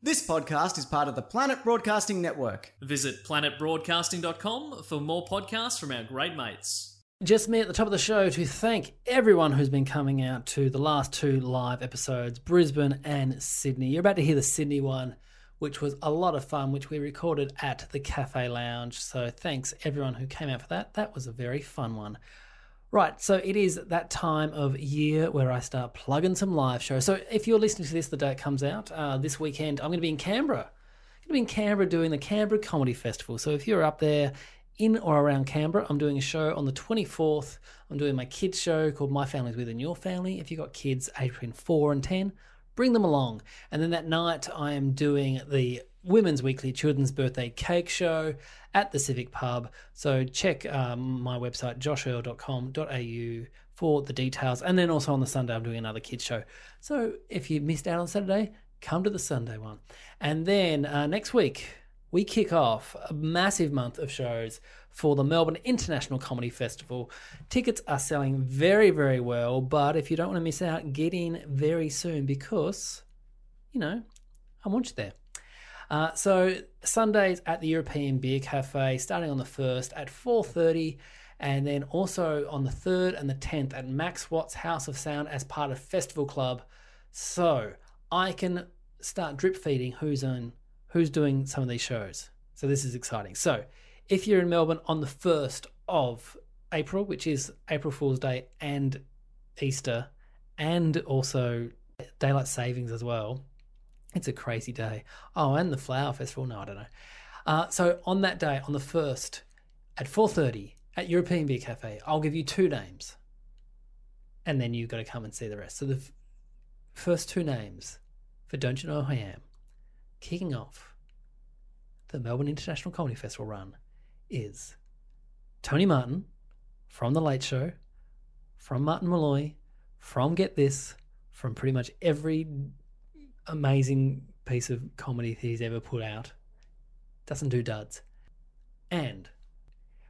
This podcast is part of the Planet Broadcasting Network. Visit planetbroadcasting.com for more podcasts from our great mates. Just me at the top of the show to thank everyone who's been coming out to the last two live episodes, Brisbane and Sydney. You're about to hear the Sydney one, which was a lot of fun, which we recorded at the Cafe Lounge. So thanks everyone who came out for that. That was a very fun one. Right, so it is that time of year where I start plugging some live shows. So if you're listening to this the day it comes out, uh, this weekend I'm going to be in Canberra. I'm going to be in Canberra doing the Canberra Comedy Festival. So if you're up there in or around Canberra, I'm doing a show on the 24th. I'm doing my kids show called My Family's Within Your Family. If you've got kids aged between 4 and 10, bring them along. And then that night I am doing the Women's Weekly Children's Birthday Cake Show at the Civic Pub. So check um, my website, joshearl.com.au for the details. And then also on the Sunday, I'm doing another kids show. So if you missed out on Saturday, come to the Sunday one. And then uh, next week, we kick off a massive month of shows for the Melbourne International Comedy Festival. Tickets are selling very, very well, but if you don't want to miss out, get in very soon because, you know, I want you there. Uh, so Sundays at the European Beer Cafe, starting on the first at four thirty, and then also on the third and the tenth at Max Watts House of Sound as part of Festival Club. So I can start drip feeding who's on who's doing some of these shows. So this is exciting. So if you're in Melbourne on the first of April, which is April Fool's Day and Easter, and also daylight savings as well. It's a crazy day. Oh, and the flower festival. No, I don't know. Uh, so on that day, on the first, at four thirty at European Beer Cafe, I'll give you two names, and then you've got to come and see the rest. So the f- first two names for Don't You Know Who I Am, kicking off the Melbourne International Comedy Festival run, is Tony Martin from The Late Show, from Martin Molloy, from Get This, from pretty much every amazing piece of comedy that he's ever put out. Doesn't do duds. And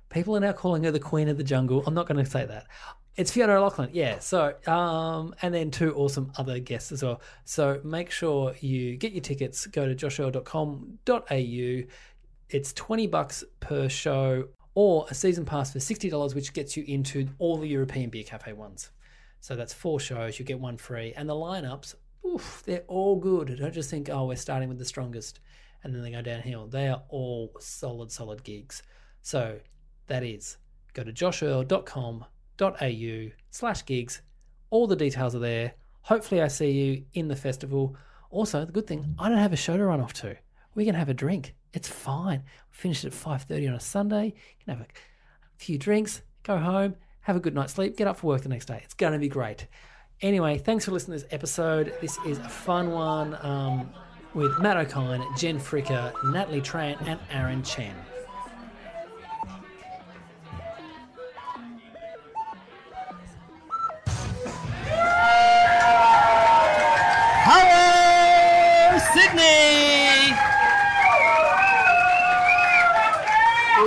people are now calling her the Queen of the Jungle. I'm not going to say that. It's Fiona O'Loughlin, yeah. So, um, and then two awesome other guests as well. So make sure you get your tickets. Go to joshearl.com.au. It's 20 bucks per show or a season pass for $60, which gets you into all the European Beer Cafe ones. So that's four shows. You get one free. And the lineups oof, they're all good. Don't just think, oh, we're starting with the strongest and then they go downhill. They are all solid, solid gigs. So that is go to joshearl.com.au slash gigs. All the details are there. Hopefully I see you in the festival. Also, the good thing, I don't have a show to run off to. We can have a drink. It's fine. We finish at 5.30 on a Sunday. You can have a few drinks, go home, have a good night's sleep, get up for work the next day. It's going to be great. Anyway, thanks for listening to this episode. This is a fun one um, with Matt Okine, Jen Fricker, Natalie Tran, and Aaron Chen. Hello, Sydney!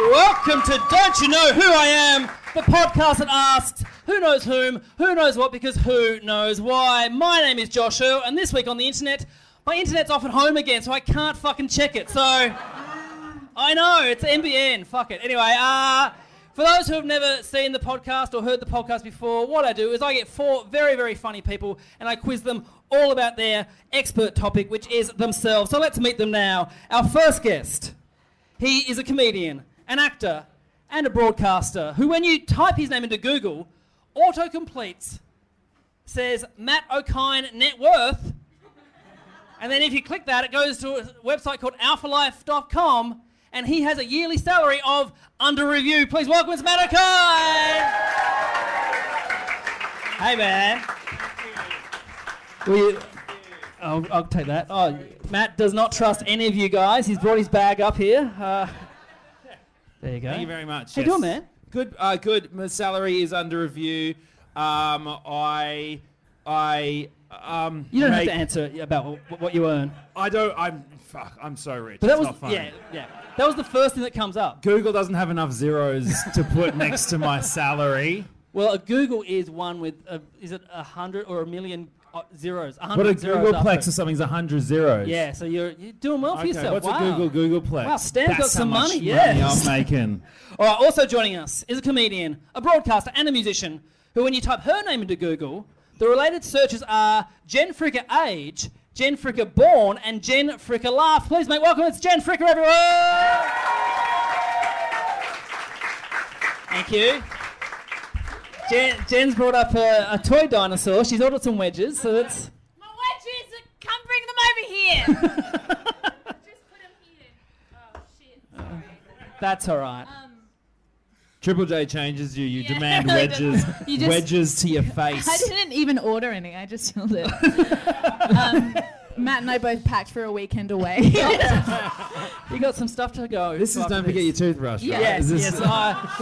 Welcome to Don't You Know Who I Am, the podcast that asks who knows whom, who knows what, because who knows why. My name is Josh Earl, and this week on the internet, my internet's off at home again, so I can't fucking check it. So, I know, it's NBN, fuck it. Anyway, uh, for those who have never seen the podcast or heard the podcast before, what I do is I get four very, very funny people and I quiz them all about their expert topic, which is themselves. So let's meet them now. Our first guest, he is a comedian, an actor, and a broadcaster who, when you type his name into Google, auto completes says Matt Okine net worth. And then if you click that, it goes to a website called alphalife.com and he has a yearly salary of under review. Please welcome it's Matt Okine. hey man. Were you, I'll, I'll take that. Oh, Matt does not trust any of you guys. He's brought his bag up here. Uh, there you go. Thank you very much. How you doing, man? Good. Uh, good. My salary is under review. Um, I, I, um. You don't have to answer about wh- what you earn. I don't. I'm. Fuck. I'm so rich. But that it's was not funny. yeah, yeah. That was the first thing that comes up. Google doesn't have enough zeros to put next to my salary. Well, a googol is one with a, is it a hundred or a million uh, zeros? Hundred a zeros googolplex or something's a hundred zeros. Yeah, so you're you're doing well for Okay, yourself. what's wow. a googol googolplex? Wow, Stan's got some money, money yes. I'm making. All right, also joining us is a comedian, a broadcaster, and a musician who, when you type her name into Google, the related searches are Jen Fricker age, Jen Fricker born, and Jen Fricker laugh. Please make welcome. It's Jen Fricker, everyone. Thank you. Jen, Jen's brought up a, a toy dinosaur. She's ordered some wedges, so that's. My wedges! Come bring them over here! Just put them here. Oh, shit. Sorry. That's all right. Um, Triple J changes you. You Yeah, demand really wedges. You just- wedges to your face. I didn't even order any, I just filled it. um, Matt and I both packed for a weekend away. You got some stuff to go. This is don't forget your toothbrush. Right? Yes, Is this yes. I-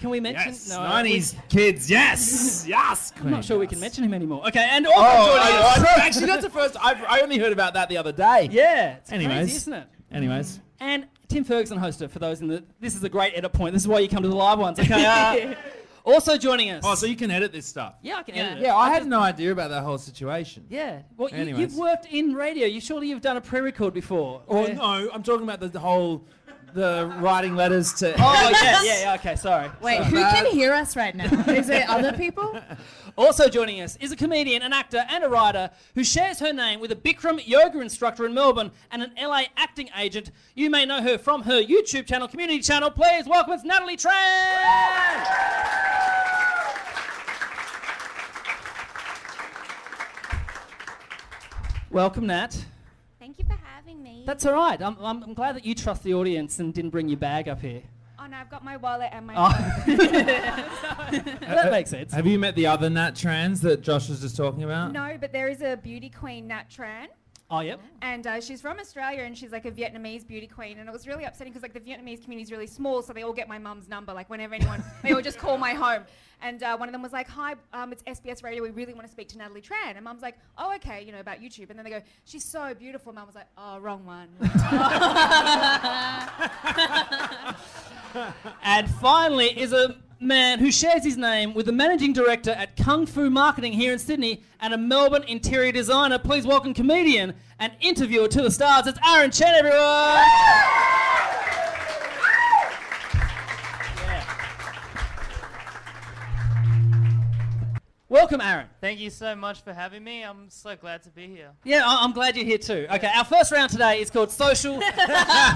can we mention? yes. No, Nineties kids. Yes, yes. I'm not sure we can mention him anymore. Okay, and also Oh, joining I, I. Actually, that's the first. I've, I only heard about that the other day. Yeah, it's Anyways. crazy, isn't it? Anyways, And Tim Ferguson hosted for those in the. This is a great edit point. This is why you come to the live ones. Okay. Uh, also joining us. oh, so you can edit this stuff. yeah, I can edit it. Yeah, I had no idea about that whole situation. Yeah. Well, you, Anyways. you've worked in radio. You surely you've done a pre-record before. Oh Yeah. no, I'm talking about the, the whole, the writing letters to. Oh yeah, yeah, yeah. Okay, sorry. Wait, Sorry. who can uh, hear us right now? Is it other people? Also joining us is a comedian, an actor, and a writer who shares her name with a Bikram yoga instructor in Melbourne and an LA acting agent. You may know her from her YouTube channel, community channel. Please welcome it's Natalie Tran. Welcome, Nat. Thank you for having me. That's all right. I'm, I'm, I'm glad that you trust the audience and didn't bring your bag up here. oh no, I've got my wallet and my Oh. phone. that makes sense. Have you met the other Nat Trans that Josh was just talking about? No, but there is a beauty queen, Nat Tran, Oh, yep. and uh, she's from Australia, and she's like a Vietnamese beauty queen, and it was really upsetting because like the Vietnamese community is really small, so they all get my mum's number. Like whenever anyone, they all just call my home, and uh, one of them was like, "Hi, um, it's SBS Radio. We really want to speak to Natalie Tran," and mum's like, "Oh, okay, you know about YouTube," and then they go, "She's so beautiful." Mum was like, "Oh, wrong one." And finally is a man who shares his name with the managing director at Kung Fu Marketing here in Sydney and a Melbourne interior designer. Please welcome comedian and interviewer to the stars. It's Aaron Chen, everyone. Welcome, Aaron. Thank you so much for having me. I'm so glad to be here. Yeah, I- I'm glad you're here too. Okay, our first round today is called Social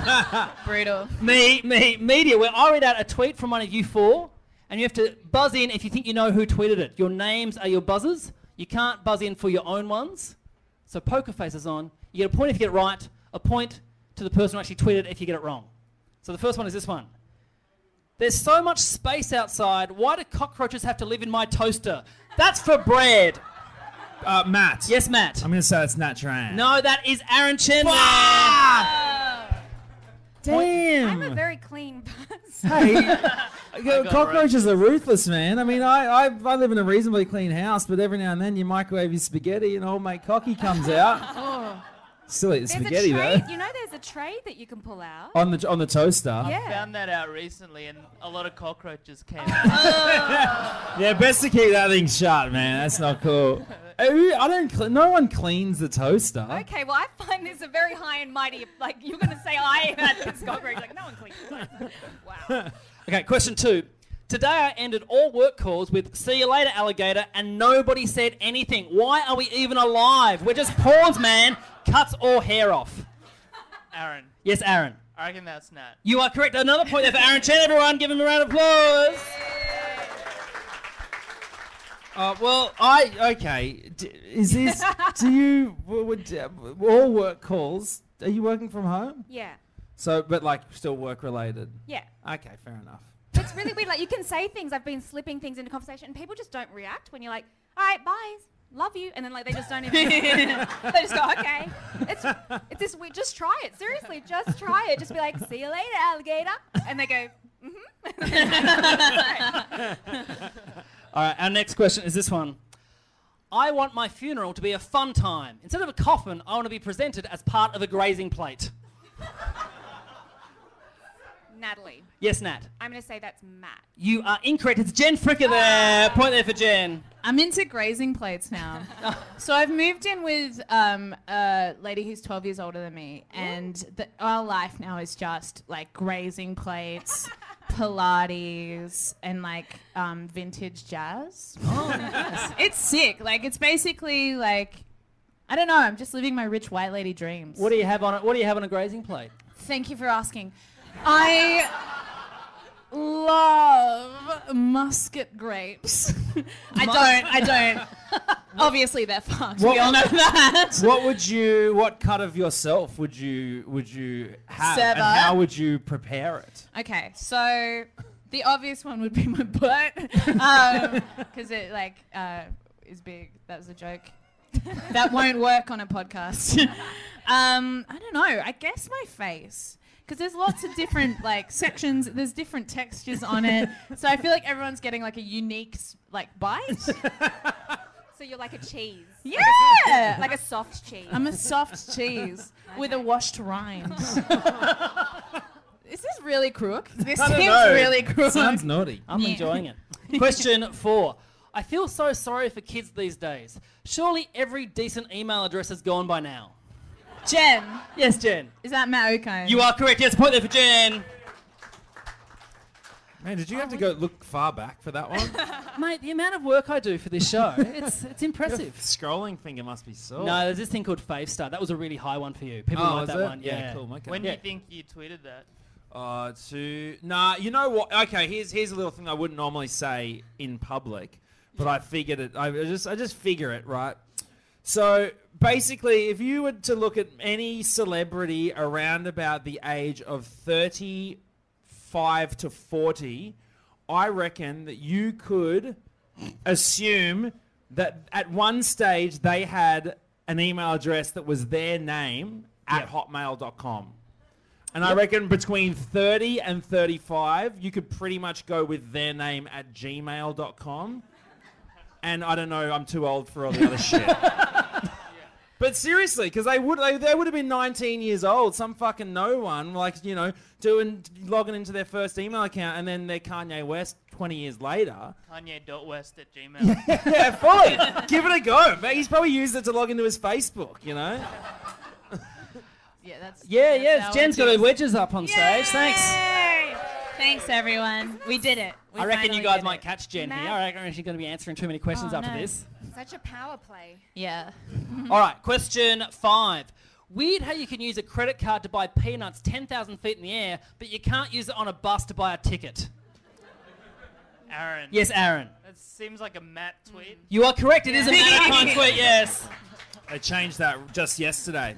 Brutal. Me, me, Media, where I read out a tweet from one of you four, and you have to buzz in if you think you know who tweeted it. Your names are your buzzers. You can't buzz in for your own ones. So poker faces on. You get a point if you get it right, a point to the person who actually tweeted if you get it wrong. So the first one is this one. There's so much space outside. Why do cockroaches have to live in my toaster? That's for bread. Uh, Matt. Yes, Matt. I'm going to say that's Nat Tran. No, that is Aaron Chen. Damn. I'm a very clean person. Hey, cockroaches are ruthless, man. I mean, I, I I live in a reasonably clean house, but every now and then you microwave your spaghetti and old mate Cocky comes out. Still eat the There's spaghetti a tray, though. you know, there's a tray that you can pull out. On the on the toaster. Yeah. Found that out recently, and a lot of cockroaches came out. Oh. Yeah, best to keep that thing shut, man. That's not cool. I don't. Cle- no one cleans the toaster. Okay, well, I find this a very high and mighty. Like, you're going to say I had this cockroach. Like, no one cleans it. Wow. Okay, question two. Today I ended all work calls with "See you later, alligator," and nobody said anything. Why are we even alive? We're just pawns, man. Cuts all hair off. Aaron, Yes, Aaron. I reckon that's Nat. You are correct. Another point there for Aaron Chen. Everyone, give him a round of applause. Uh, well, I okay. D- is this? do you would, uh, all work calls? Are you working from home? Yeah. So, but like still work related. Yeah. Okay, fair enough. It's really weird. Like, you can say things. I've been slipping things into conversation, and people just don't react when you're like, all right, bye. love you, and then like they just don't even. they just go, okay. It's it's this. We just try it. Seriously, just try it. Just be like, see you later, alligator, and they go, "Mhm." All right, our next question is this one. I want my funeral to be a fun time. Instead of a coffin, I want to be presented as part of a grazing plate. Natalie. Yes, Nat. I'm gonna say that's Matt. You are incorrect. It's Jen Fricker there. Point there for Jen. I'm into grazing plates now. so I've moved in with um, a lady who's 12 years older than me, and the, our life now is just like grazing plates, Pilates, and like um, vintage jazz. Oh, nice. It's sick. Like it's basically like I don't know. I'm just living my rich white lady dreams. What do you have on it? What do you have on a grazing plate? Thank you for asking. I love muscat grapes. I don't. I don't. Obviously, they're fucked. we all know that. what would you? What cut of yourself would you would you have? Sever. And how would you prepare it? Okay, so the obvious one would be my butt, because it like uh, is big. That was a joke. that won't work on a podcast. um, I don't know. I guess my face. Because there's lots of different like sections. There's different textures on it, so I feel like everyone's getting like a unique like bite. So you're like a cheese. Yeah, Like a soft cheese. I'm a soft cheese with a washed rind. This is this really crook? This I don't seems know. really crook. Sounds naughty. I'm Yeah. enjoying it. Question four. I feel so sorry for kids these days. Surely every decent email address is gone by now. Jen, Yes, Jen. is that Matt Okine? You are correct. Yes, point there for Jen. Man, did you have to go look far back for that one? Mate, the amount of work I do for this show, it's it's impressive. Scrolling finger must be sore. No, there's this thing called Favstar. That was a really high one for you. People Oh, like is that it? one. Yeah, Yeah, cool. Okay. When Yeah. do you think you tweeted that? Uh, to nah, you know what? Okay, here's here's a little thing I wouldn't normally say in public, but I figured it. I just I just figure it right. So basically, if you were to look at any celebrity around about the age of thirty-five to forty, I reckon that you could assume that at one stage they had an email address that was their name at hotmail.com. And I reckon between 30 and 35, you could pretty much go with their name at gmail.com. And I don't know, I'm too old for all the other shit. But seriously, because they would they, they would have been 19 years old, some fucking no one, like you know, doing logging into their first email account, and then they're Kanye West 20 years later. Kanye.west at gmail. yeah, fully. Give it a go. But he's probably used it to log into his Facebook, you know. Yeah, that's Yeah, that's yes. how Jen's it got her wedges up on stage. Thanks. Yay! Thanks, everyone. We did it. We I reckon finally you guys did might catch Jen Matt? here. I reckon she's going to be answering too many questions Oh, after no. this. Such a power play. Yeah. All right, question five. Weird how you can use a credit card to buy peanuts 10,000 feet in the air, but you can't use it on a bus to buy a ticket. Aaron. Yes, Aaron. That seems like a Matt tweet. You are correct. It is a Mankind tweet, yes. They changed that just yesterday.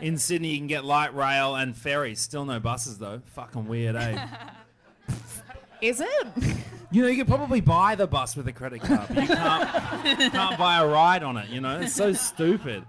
In Sydney, you can get light rail and ferries. Still no buses though. Fucking weird, eh? Is it? You know, you could probably buy the bus with a credit card, but you can't, can't buy a ride on it. You know, it's so stupid.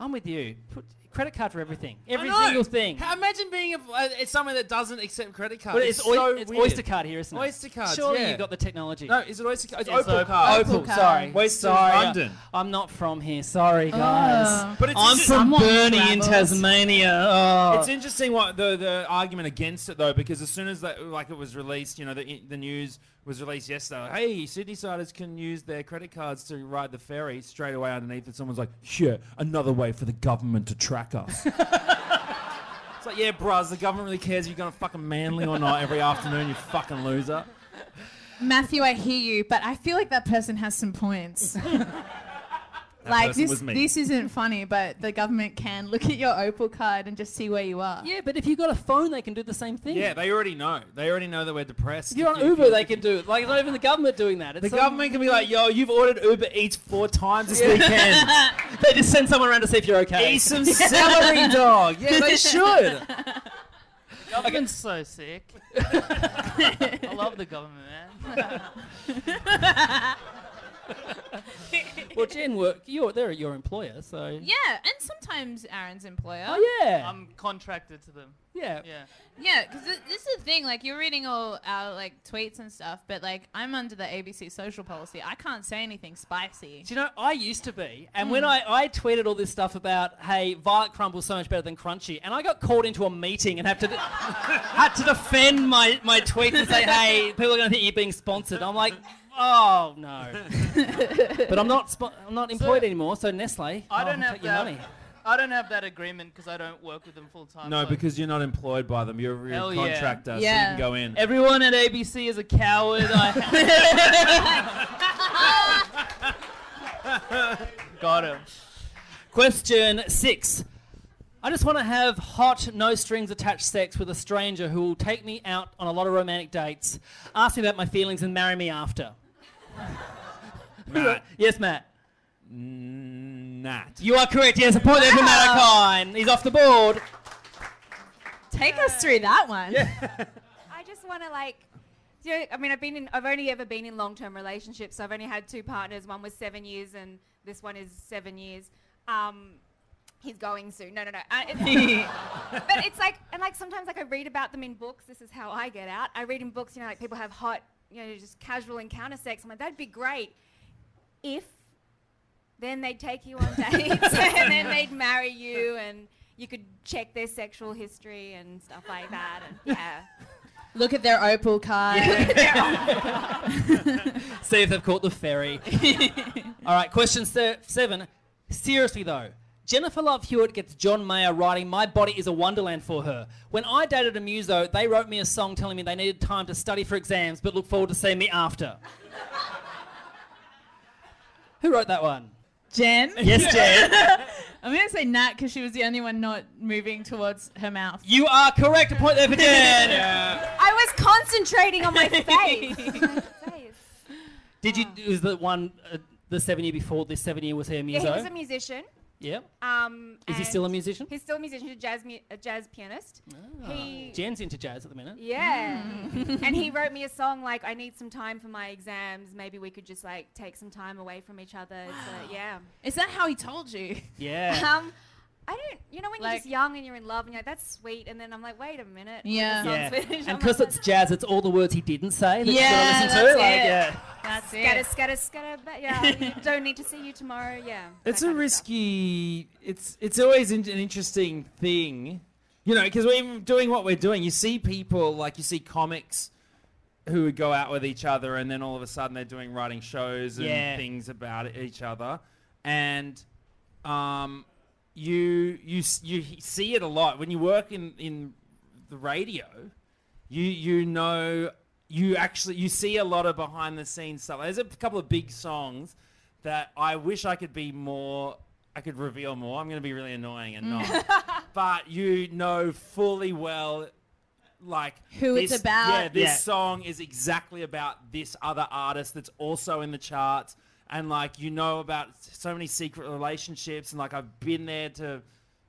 I'm with you. Put credit card for everything. I Every know. single thing. How- imagine being a, uh, it's someone that doesn't accept credit cards. But it's, Oy- so it's weird. Oyster Card here, isn't it? Oyster cards, Surely yeah. you've got the technology. No, is it Oyster card? It's, It's Opal Opal. card. Opal, card. sorry. Western sorry. London. I'm not from here. Sorry, guys. Oh. But it's I'm from Burnie in. Tasmania. Oh. It's interesting what the, the argument against it though, because as soon as that like it was released, you know, the the news was released yesterday. Hey, Sydney siders can use their credit cards to ride the ferry. Straight away underneath it, someone's like, "Yeah, another way for the government to track us." it's like, yeah, bros, the government really cares if you're going to fucking Manly or not every afternoon. You fucking loser. Matthew, I hear you, but I feel like that person has some points. That like this, this isn't funny, but the government can look at your Opal card and just see where you are. yeah, but if you've got a phone, they can do the same thing. Yeah, they already know. They already know that we're depressed. If you're on If you- Uber, they can do it. Like, it's not even the government doing that. It's The some- government can be like, "Yo, you've ordered Uber Eats four times this weekend." they just send someone around to see if you're okay. Eat some celery, dog. Yeah, they should. Government's so sick. I love the government, man. well, Jen, work. You're they're your employer, so Yeah, and sometimes Aaron's employer. Oh yeah. I'm contracted to them. yeah. Yeah. Yeah, because this is the thing. Like, you're reading all our like tweets and stuff, but like, I'm under the ABC social policy. I can't say anything spicy. Do you know, I used to be, and when hmm. I, I tweeted all this stuff about, hey, Violet Crumble's so much better than Crunchie, and I got called into a meeting and have to de- had to defend my, my tweet and say, hey, people are going to think you're being sponsored. I'm like, oh no. but I'm not spo- I'm not employed anymore, so Nestle, I I'll don't have take your that. money. I don't have that agreement because I don't work with them full time. No, so- because you're not employed by them. You're, you're a Hell yeah. contractor, so you can go in. everyone at ABC is a coward. I Got him. Question six. I just want to have hot, no strings attached sex with a stranger who will take me out on a lot of romantic dates, ask me about my feelings, and marry me after. Matt. Yes, Matt. Nat. You are correct. Yes, a point there for Matt Okine. He's off the board. Take us through that one. I just want to like. You know, I mean, I've been in. I've only ever been in long-term relationships. So I've only had two partners. One was seven years, and this one is seven years. Um, he's going soon. No, no, no. Uh, it- but it's like, and like sometimes like I read about them in books. This is how I get out. I read in books, you know, like people have hot, you know, just casual encounter sex. I'm like, that'd be great if then they'd take you on dates and then they'd marry you and you could check their sexual history and stuff like that. And yeah. Look at their Opal card. See if they've caught the ferry. All right, question se- seven. Seriously, though. Jennifer Love Hewitt gets John Mayer writing My Body is a Wonderland for her. When I dated a muso, they wrote me a song telling me they needed time to study for exams but look forward to seeing me after. Who wrote that one? Jen. Yes, Jen. I'm going to say Nat because she was the only one not moving towards her mouth. You are correct. A point there for Jen. I was concentrating on my face. Did you? Was the one uh, the seven year before this seven year was he a Yeah, muso? he was a musician. Yeah. Um, Is he still a musician? He's still a musician. He's a jazz, mu- a jazz pianist. He, Jen's into jazz at the minute. yeah. and he wrote me a song like, I need some time for my exams. Maybe we could just like take some time away from each other. So, yeah. Is that how he told you? Yeah. Um, I don't, you know, when you're just young and you're in love and you're like, that's sweet. And then I'm like, wait a minute. when the Yeah. song's Yeah. finished, And because like, it's jazz, it's all the words he didn't say that Yeah, you gotta listen that's to. Like, it. yeah. That's Scatter, scatter, scatter, but yeah, don't need to see you tomorrow. Yeah. It's a kind of stuff. risky. It's it's always in, an interesting thing, you know, because we're doing what we're doing. You see people like you see comics who would go out with each other, and then all of a sudden they're doing writing shows and Yeah. things about each other, and um, you you you see it a lot when you work in in the radio. You you know you actually you see a lot of behind the scenes stuff. There's a couple of big songs that I wish I could be more. I could reveal more. I'm going to be really annoying and not. but you know fully well, like Who it's about. Yeah, this Yeah. song is exactly about this other artist that's also in the charts, and like you know about so many secret relationships, and like I've been there to.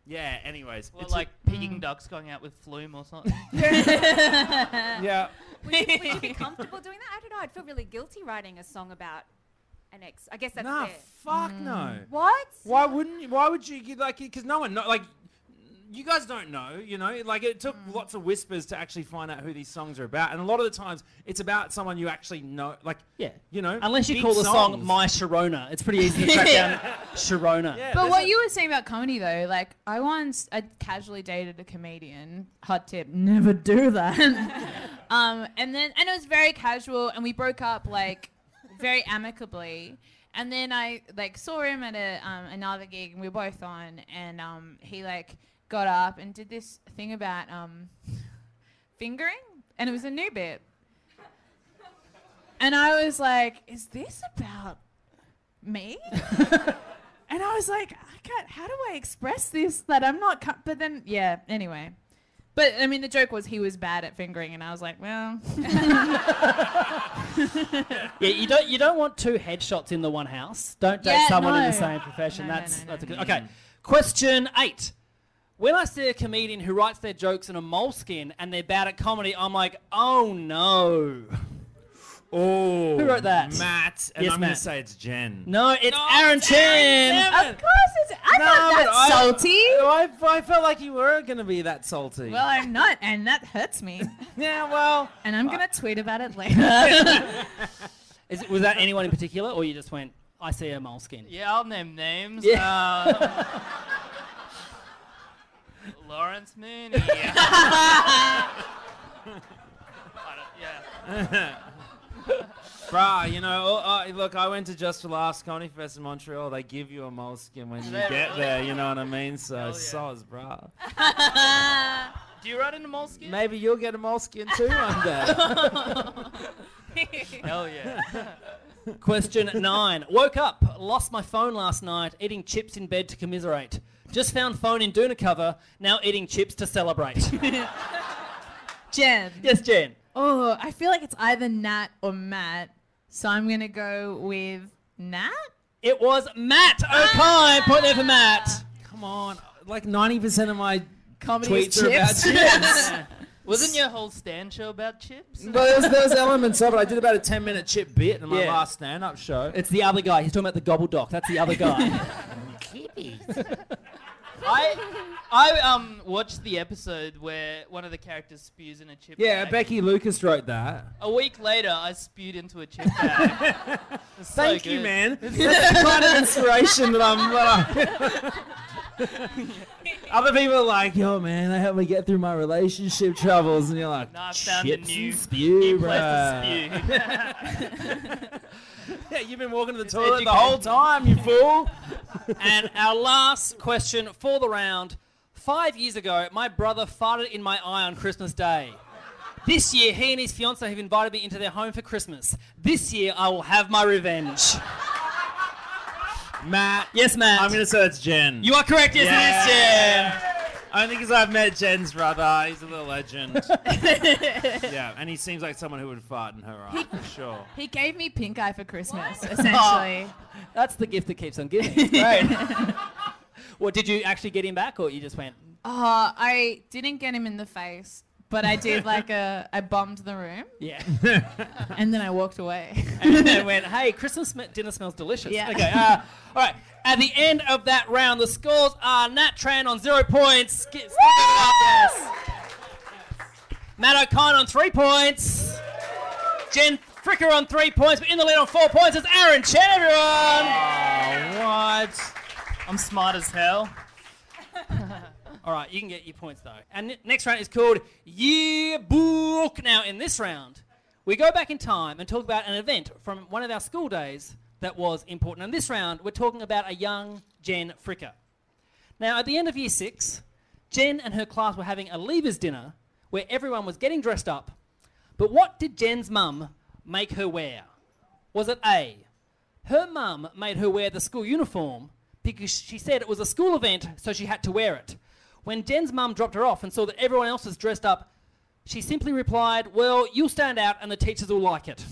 Yeah. Anyways, Well, it's a- like mm. Peking Duk's going out with Flume or something. yeah. Would you, would you be comfortable doing that? I don't know. I'd feel really guilty writing a song about an ex. I guess that's Nah, fair. fuck no. What? Why wouldn't you? Why would you give like? Because no one know. Like, you guys don't know. You know, like it took lots of whispers to actually find out who these songs are about, and a lot of the times it's about someone you actually know. Like, Yeah. you know, Unless you big call the song. My Sharona. It's pretty easy to track down Sharona. Yeah, But what a- you were saying about comedy though, like I once I casually dated a comedian. Hot tip: never do that. um, and then and it was very casual, and we broke up like very amicably. And then I like saw him at a um, another gig, and we were both on, and um, he like got up and did this thing about um, fingering, and it was a new bit. And I was like, "Is this about me?" And I was like, I can't. How do I express this that I'm not? Co-? But then, yeah. Anyway, but I mean, the joke was he was bad at fingering, and I was like, well, Yeah, you don't you don't want two headshots in the one house. Don't date Yeah, someone in the same profession. No, no, that's no, that's a no. good. Okay. Question eight. When I see a comedian who writes their jokes in a moleskin and they're bad at comedy, I'm like, oh no. Oh, Who wrote that? Matt, and Yes, I'm going to say it's Jen. No, it's Aaron Chen. Of course, it's. I'm not but that salty. I, I felt like you were going to be that salty. Well, I'm not, and that hurts me. yeah, well, And I'm gonna tweet about it later. Is it, was that anyone in particular, or you just went, I see a moleskin? Yeah, I'll name names. Yeah. Uh, Lawrence Mooney. yeah. Bruh, you know, uh, uh, look, I went to Just for Laughs Comedy Fest in Montreal. They give you a moleskin when you they get really? there, you know what I mean? So, Hell yeah. soz, bruh. Do you ride in a moleskin? Maybe you'll get a moleskin too one day. Hell yeah. Question nine. Woke up, lost my phone last night, eating chips in bed to commiserate. Just found phone in doona cover, now eating chips to celebrate. Jen. yes, Jen. Oh, I feel like it's either Nat or Matt, so I'm gonna go with Nat. It was Matt Okine. Point there for Matt. Ah. Come on. Like 90% of my Comedy tweets is are about chips. chips. Wasn't your whole stand show about chips? But there's, there's elements of it. I did about a 10 minute chip bit in my Yeah. last stand up show. It's the other guy. He's talking about the Gobbledock. That's the other guy. I I um watched the episode where one of the characters spews in a chip bag. Yeah, bag. Becky Lucas wrote that. A week later, I spewed into a chip bag. It's so Thank you, good. man. That's the kind of inspiration that I'm. That I- Other people are like, "Yo, man, they help me get through my relationship troubles," and you're like, No, I found a "Chips new, and spew, new place bruh." to spew. Yeah, you've been walking to the It's toilet the whole time, you fool. and our last question for the round. Five years ago, my brother farted in my eye on Christmas Day. This year, he and his fiancée have invited me into their home for Christmas. This year, I will have my revenge. Matt. Yes, Matt. I'm going to say it's Jen. You are correct, yes, it is Jen. Only because I've met Jen's brother. He's a little legend. yeah, and he seems like someone who would fart in her eye, for sure. He gave me pink eye for Christmas, essentially. That's the gift that keeps on giving. Great. well, did you actually get him back, or you just went? Uh, I didn't get him in the face, but I did like a. I bombed the room Yeah. and then I walked away. and then went, hey, Christmas sm- dinner smells delicious. Yeah. Okay. Uh, all right. At the end of that round, the scores are Nat Tran on zero points. Sk- Skip it up, yes. Matt Okine on three points. Jen Fricker on three points, but in the lead on four points is Aaron Chen, everyone. what? I'm smart as hell. All right, you can get your points though. And next round is called Yearbook. Now, in this round, we go back in time and talk about an event from one of our school days that was important. And this round, we're talking about a young Jen Fricker. Now, at the end of year six, Jen and her class were having a leavers dinner where everyone was getting dressed up. But what did Jen's mum make her wear? Was it A? Her mum made her wear the school uniform because she said it was a school event, so she had to wear it. When Jen's mum dropped her off and saw that everyone else was dressed up, she simply replied, Well, you'll stand out and the teachers will like it.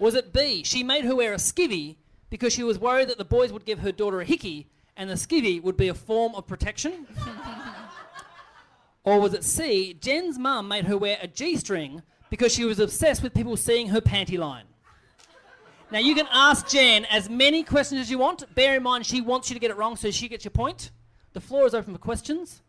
was it B? She made her wear a skivvy because she was worried that the boys would give her daughter a hickey and the skivvy would be a form of protection? or was it C? Jen's mum made her wear a G string because she was obsessed with people seeing her panty line. Now you can ask Jen as many questions as you want. Bear in mind she wants you to get it wrong, so she gets your point. The floor is open for questions.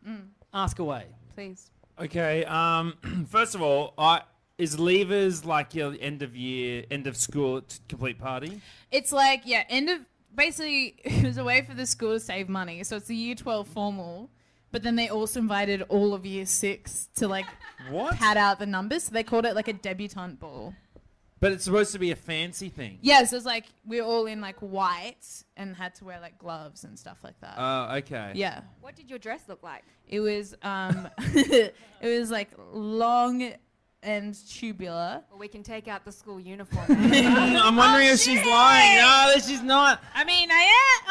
Ask away. Please. Okay. Um. First of all, I is levers like your end of year, end of school t- complete party. It's like, yeah, end of. Basically, it was a way for the school to save money. So it's the year 12 formal, but then they also invited all of year six to like What? pad out the numbers. So they called it like a debutante ball. But it's supposed to be a fancy thing. Yeah, so it's like we were all in like white and had to wear like gloves and stuff like that. Oh, okay. yeah. What did your dress look like? It was um it was like long and tubular. Well, we can take out the school uniform. I'm wondering if she's lying. No, that she's not. I mean, I am.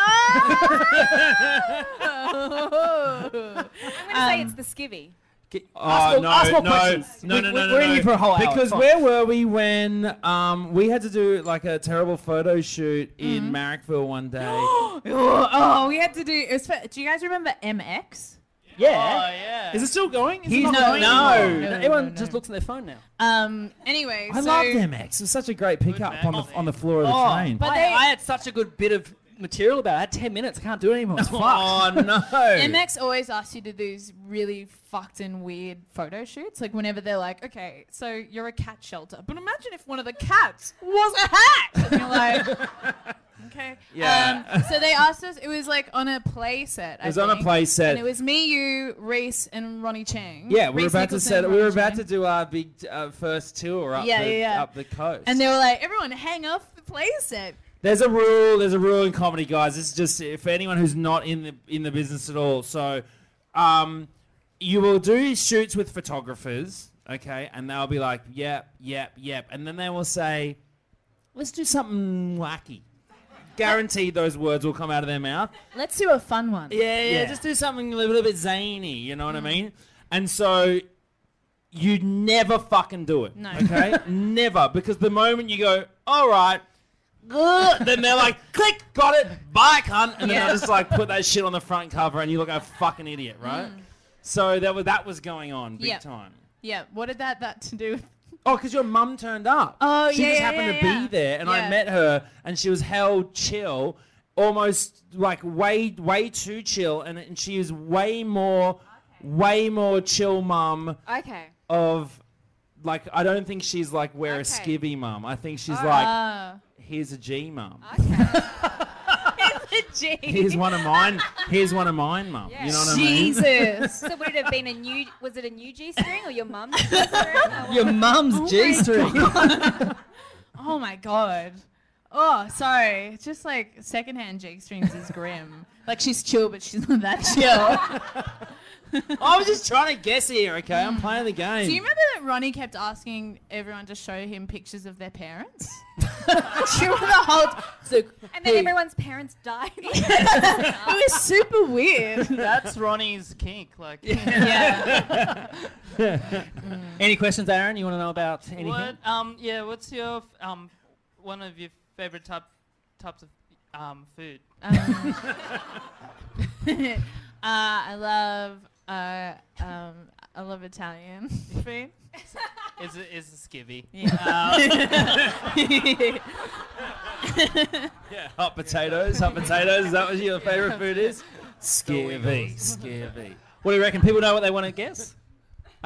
I'm going to say it's the skivvy. Oh, Ask more- no, ask more no, questions. no, We- no, we- no, no, we're in no. here for a whole hour. Because Fine. where were we when um, we had to do like a terrible photo shoot in Marrickville one day? oh, oh, we had to do. It was for, do you guys remember MX? Yeah. Oh yeah. Is it still going? Is it He's not no, going no, anymore? no, no, Everyone no. just looks at their phone now. Um. Anyway, I so love MX. X. It was such a great pickup on the on the floor of the Oh, train. But I, they- I had such a good bit of material about it. I had 10 minutes. I can't do it anymore. It's fucked. oh no! MX always asks you to do these really fucked and weird photo shoots. Like whenever they're like, okay, so you're a cat shelter, but imagine if one of the cats was a hat. And you're like, okay. Yeah. Um, so they asked us. It was like on a play set. It was on a play set. And it was me, you, Rhys, and Ronny Chieng. Yeah, we were Rhys about Nicholson, to set. We Ronny were about Chieng. to do our big uh, first tour up Yeah, the yeah, yeah. up the coast. And they were like, everyone, hang off the play set. There's a rule. There's a rule in comedy, guys. This is just for anyone who's not in the in the business at all. So, um, you will do shoots with photographers, okay, and they'll be like, "Yep, yep, yep," and then they will say, "Let's do something wacky." Guaranteed, those words will come out of their mouth. Let's do a fun one. Yeah, yeah, just do something a little bit zany. You know what I mean? And so you never fucking do it. No. Okay? never. Because the moment you go, all right, ugh," then they're like, click, got it, bye, cunt. And then. I just like put that shit on the front cover and you look like a fucking idiot, right? Mm. So that was, that was going on big Yeah. time. Yeah. What did that that to do? with Oh, because your mum turned up. Oh, she yeah, just yeah, happened yeah, to yeah. be there, and I Yeah. met her, and she was held chill, almost like way, way too chill, and, and she was way more, way more chill, mum. Okay. Of, like, I don't think she's like we're a Okay. skivvy mum. I think she's Alright. like here's a G mum. Gee. Here's a G. Here's one of mine. Here's one of mine, mum. You know what I mean? Jesus. So would it have been a new? Was it a new G string or your mum's G string? Your what? mum's G oh string. Oh my god. Oh, sorry. It's just like secondhand G strings is grim. like she's chill, but she's not that chill. I was just trying to guess here. Okay, I'm playing the game. Do you remember that Ronny kept asking everyone to show him pictures of their parents? Do you remember the whole? So, And then hey, everyone's parents died. it was super weird. That's Ronny's kink. Like, yeah. Any questions, Aaron? You want to know about anything? what? Um, yeah. What's your f- um, one of your favorite type types of um food? Um, uh, I love. Uh, um, I love Italian food. Is it is a skivvy? Yeah, hot potatoes. Hot potatoes. Is that what your favorite food is? Skivvy. Skivvy. What do you reckon? People know what they want to guess?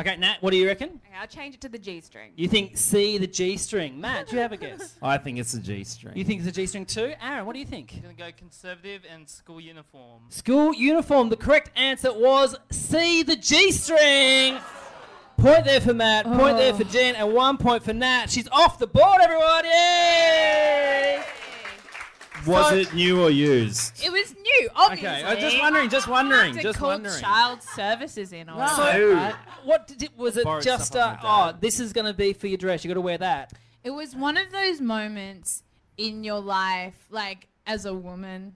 Okay, Nat, what do you reckon? Okay, I'll change it to the G string. You think C, the G string. Matt, do you have a guess? I think it's a G string. You think it's a G string too? Aaron, what do you think? I'm gonna go conservative and school uniform. School uniform. The correct answer was C, the G string. Point there for Matt, point there for oh. Jen, and one point for Nat. She's off the board, everyone. Yay! Was So- it new or used? It was new, obviously. Okay, I'm just wondering, just wondering, To just call wondering. child services in. Or So, No. uh, what did it, was it? Borrowed Just stuff uh, oh, this is going to be for your dress. You got to wear that. It was one of those moments in your life, like as a woman,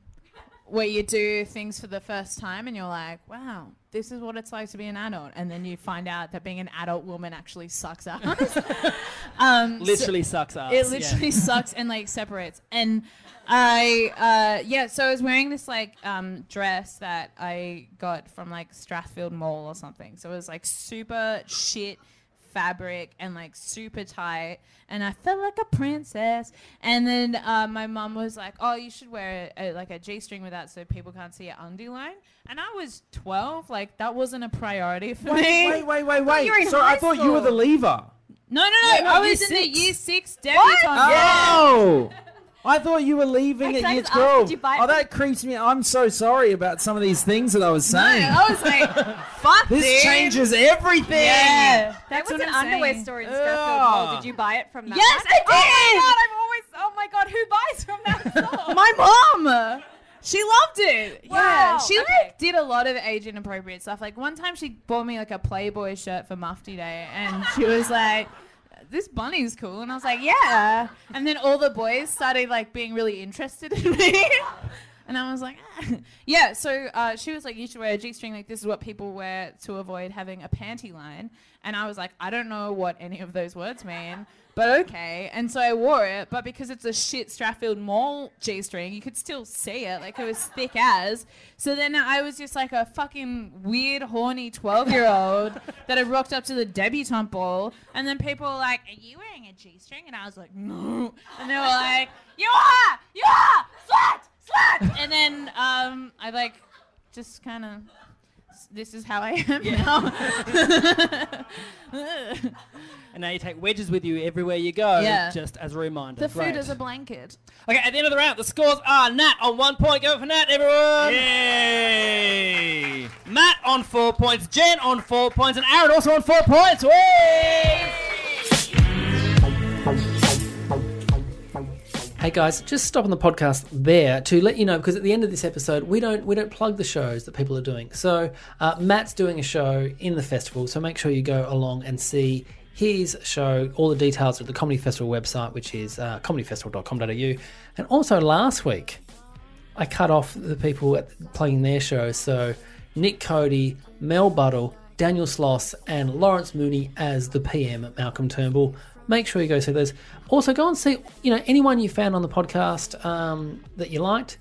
where you do things for the first time and you're like, wow, this is what it's like to be an adult. And then you find out that being an adult woman actually sucks ass. um, so- Literally sucks ass. it literally sucks and like separates. And I, uh, yeah, so I was wearing this like um, dress that I got from like Strathfield Mall or something. So it was like super shit fabric and like super tight and I felt like a princess and then uh, my mum was like oh you should wear a, like a g-string with that so people can't see your undie line and I was 12 like that wasn't a priority for me Wait, wait, wait, wait. were in I thought you were the school. lever. no no no Yeah, I was in the year six debutante yeah. Oh! I thought you were leaving at year 12. did you buy it oh, that creeps me. I'm so sorry about some of these things that I was saying. I was like, fuck this dude. changes everything. Yeah, There that's was an I'm underwear saying. store in Strathfield Mall. Ugh. Ah. Did you buy it from that? Yes, one? I did. Oh my god! I'm always. Oh my god! Who buys from that store? My mom, she loved it. Wow, Yeah, she okay. like did a lot of age inappropriate stuff. Like one time, she bought me like a Playboy shirt for Mufti Day, and she was like. This bunny's cool, and I was like, yeah. And then all the boys started like being really interested in me, and I was like, ah. yeah. So uh, she was like, you should wear a g-string. Like this is what people wear to avoid having a panty line. And I was like, I don't know what any of those words mean, but okay. And so I wore it, but because it's a shit Strathfield Mall G string, you could still see it. Like it was thick as. So then I was just like a fucking weird, horny 12 year old that had rocked up to the debutante ball. And then people were like, Are you wearing a G string? And I was like, No. And they were like, You are! You are! Slut! Slut! And then um, I like just kind of. This is how I am now. And now you take wedges with you everywhere you go, Yeah. just as a reminder. the food Great. is a blanket. Okay, at the end of the round, the scores are Nat on one point. Go for Nat, everyone. Yay! Matt on four points, Jen on four points, and Aaron also on four points. Whee! Hey guys, just stopping the podcast there to let you know because at the end of this episode we don't we don't plug the shows that people are doing. So uh, Matt's doing a show in the festival, so make sure you go along and see his show. All the details are at the Comedy Festival website, which is uh, comedyfestival.com.au. And also last week I cut off the people at, plugging their shows. So Nick Cody, Mel Buttle, Daniel Sloss, and Lawrence Mooney as the PM at Malcolm Turnbull make sure you go see those. Also, go and see you know anyone you found on the podcast um, that you liked,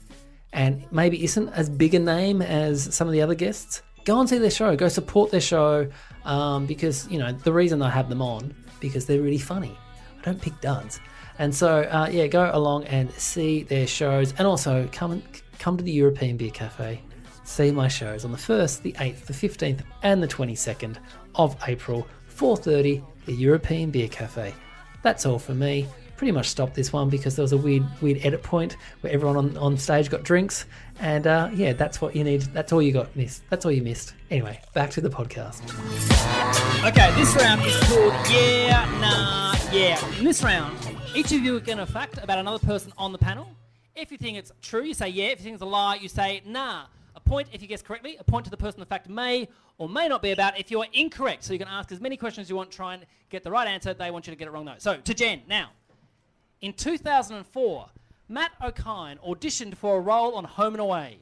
and maybe isn't as big a name as some of the other guests. Go and see their show. Go support their show um, because you know the reason I have them on because they're really funny. I don't pick duds, and so uh, yeah, go along and see their shows, and also come come to the European Beer Cafe. See my shows on the 1st, the 8th, the 15th, and the 22nd of April, 4:30 a European beer cafe. That's all for me. Pretty much stopped this one because there was a weird, weird edit point where everyone on, on stage got drinks, and uh, yeah, that's what you need. That's all you got missed. That's all you missed. Anyway, back to the podcast. Okay, this round is called Yeah, Nah, Yeah. In this round, each of you are going to fact about another person on the panel. If you think it's true, you say yeah. If you think it's a lie, you say nah. A point if you guess correctly. A point to the person the fact may or may not be about if you're incorrect. So you can ask as many questions as you want, try and get the right answer. They want you to get it wrong though. So to Jen now. In 2004, Matt Okine auditioned for a role on Home and Away.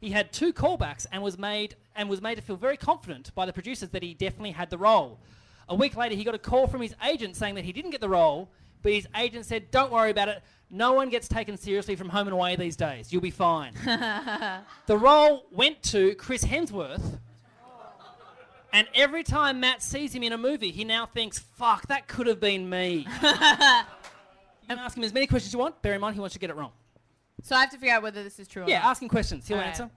He had two callbacks and was made and was made to feel very confident by the producers that he definitely had the role. A week later, he got a call from his agent saying that he didn't get the role, but his agent said, "Don't worry about it. No one gets taken seriously from Home and Away these days. You'll be fine." the role went to Chris Hemsworth. And every time Matt sees him in a movie, he now thinks, fuck, that could have been me. you can ask him as many questions as you want. Bear in mind, he wants you to get it wrong. So I have to figure out whether this is true or Yeah, not. ask him questions. He'll Alright. answer.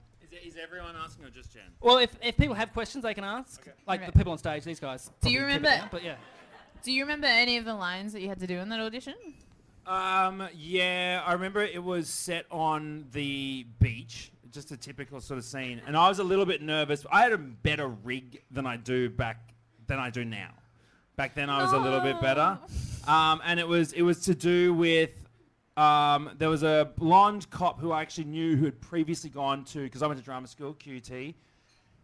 Is, everyone asking or just Jen? Well, if, if people have questions, they can ask. Like the people on stage, these guys. Do you probably keep remember- down, But yeah. Do you remember any of the lines that you had to do in that audition? Um, yeah, I remember it was set on the beach, just a typical sort of scene, and I was a little bit nervous. I had a better rig than I do back than I do now. Back then, I was a little bit better, um, and it was it was to do with um, there was a blonde cop who I actually knew who had previously gone to because I went to drama school, QT.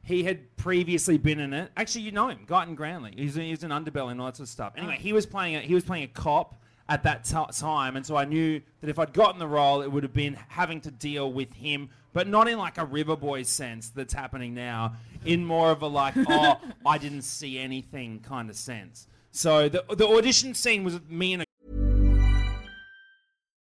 He had previously been in it. Actually, you know him, Gyton Grantley. He's, he's an underbelly and all that sort of stuff. Anyway, oh. he was playing a, he was playing a cop at that ti time, and so I knew that if I'd gotten the role, it would have been having to deal with him, but not in like a River Boy sense that's happening now, in more of a like, oh, I didn't see anything kind of sense. So the the audition scene was me and a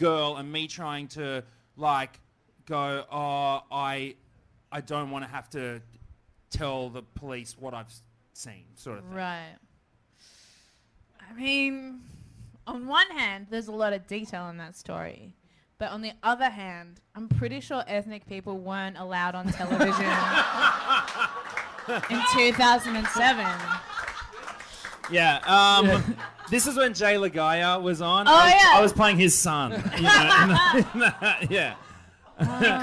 girl and me trying to like go, oh, I, I don't want to have to tell the police what I've seen, sort of thing. Right. I mean, on one hand, there's a lot of detail in that story. But on the other hand, I'm pretty sure ethnic people weren't allowed on television in 2007. Yeah. Um, this is when Jay Laga'aia was on. Oh, I was, yeah. I was playing his son. You know, in the- in the- yeah.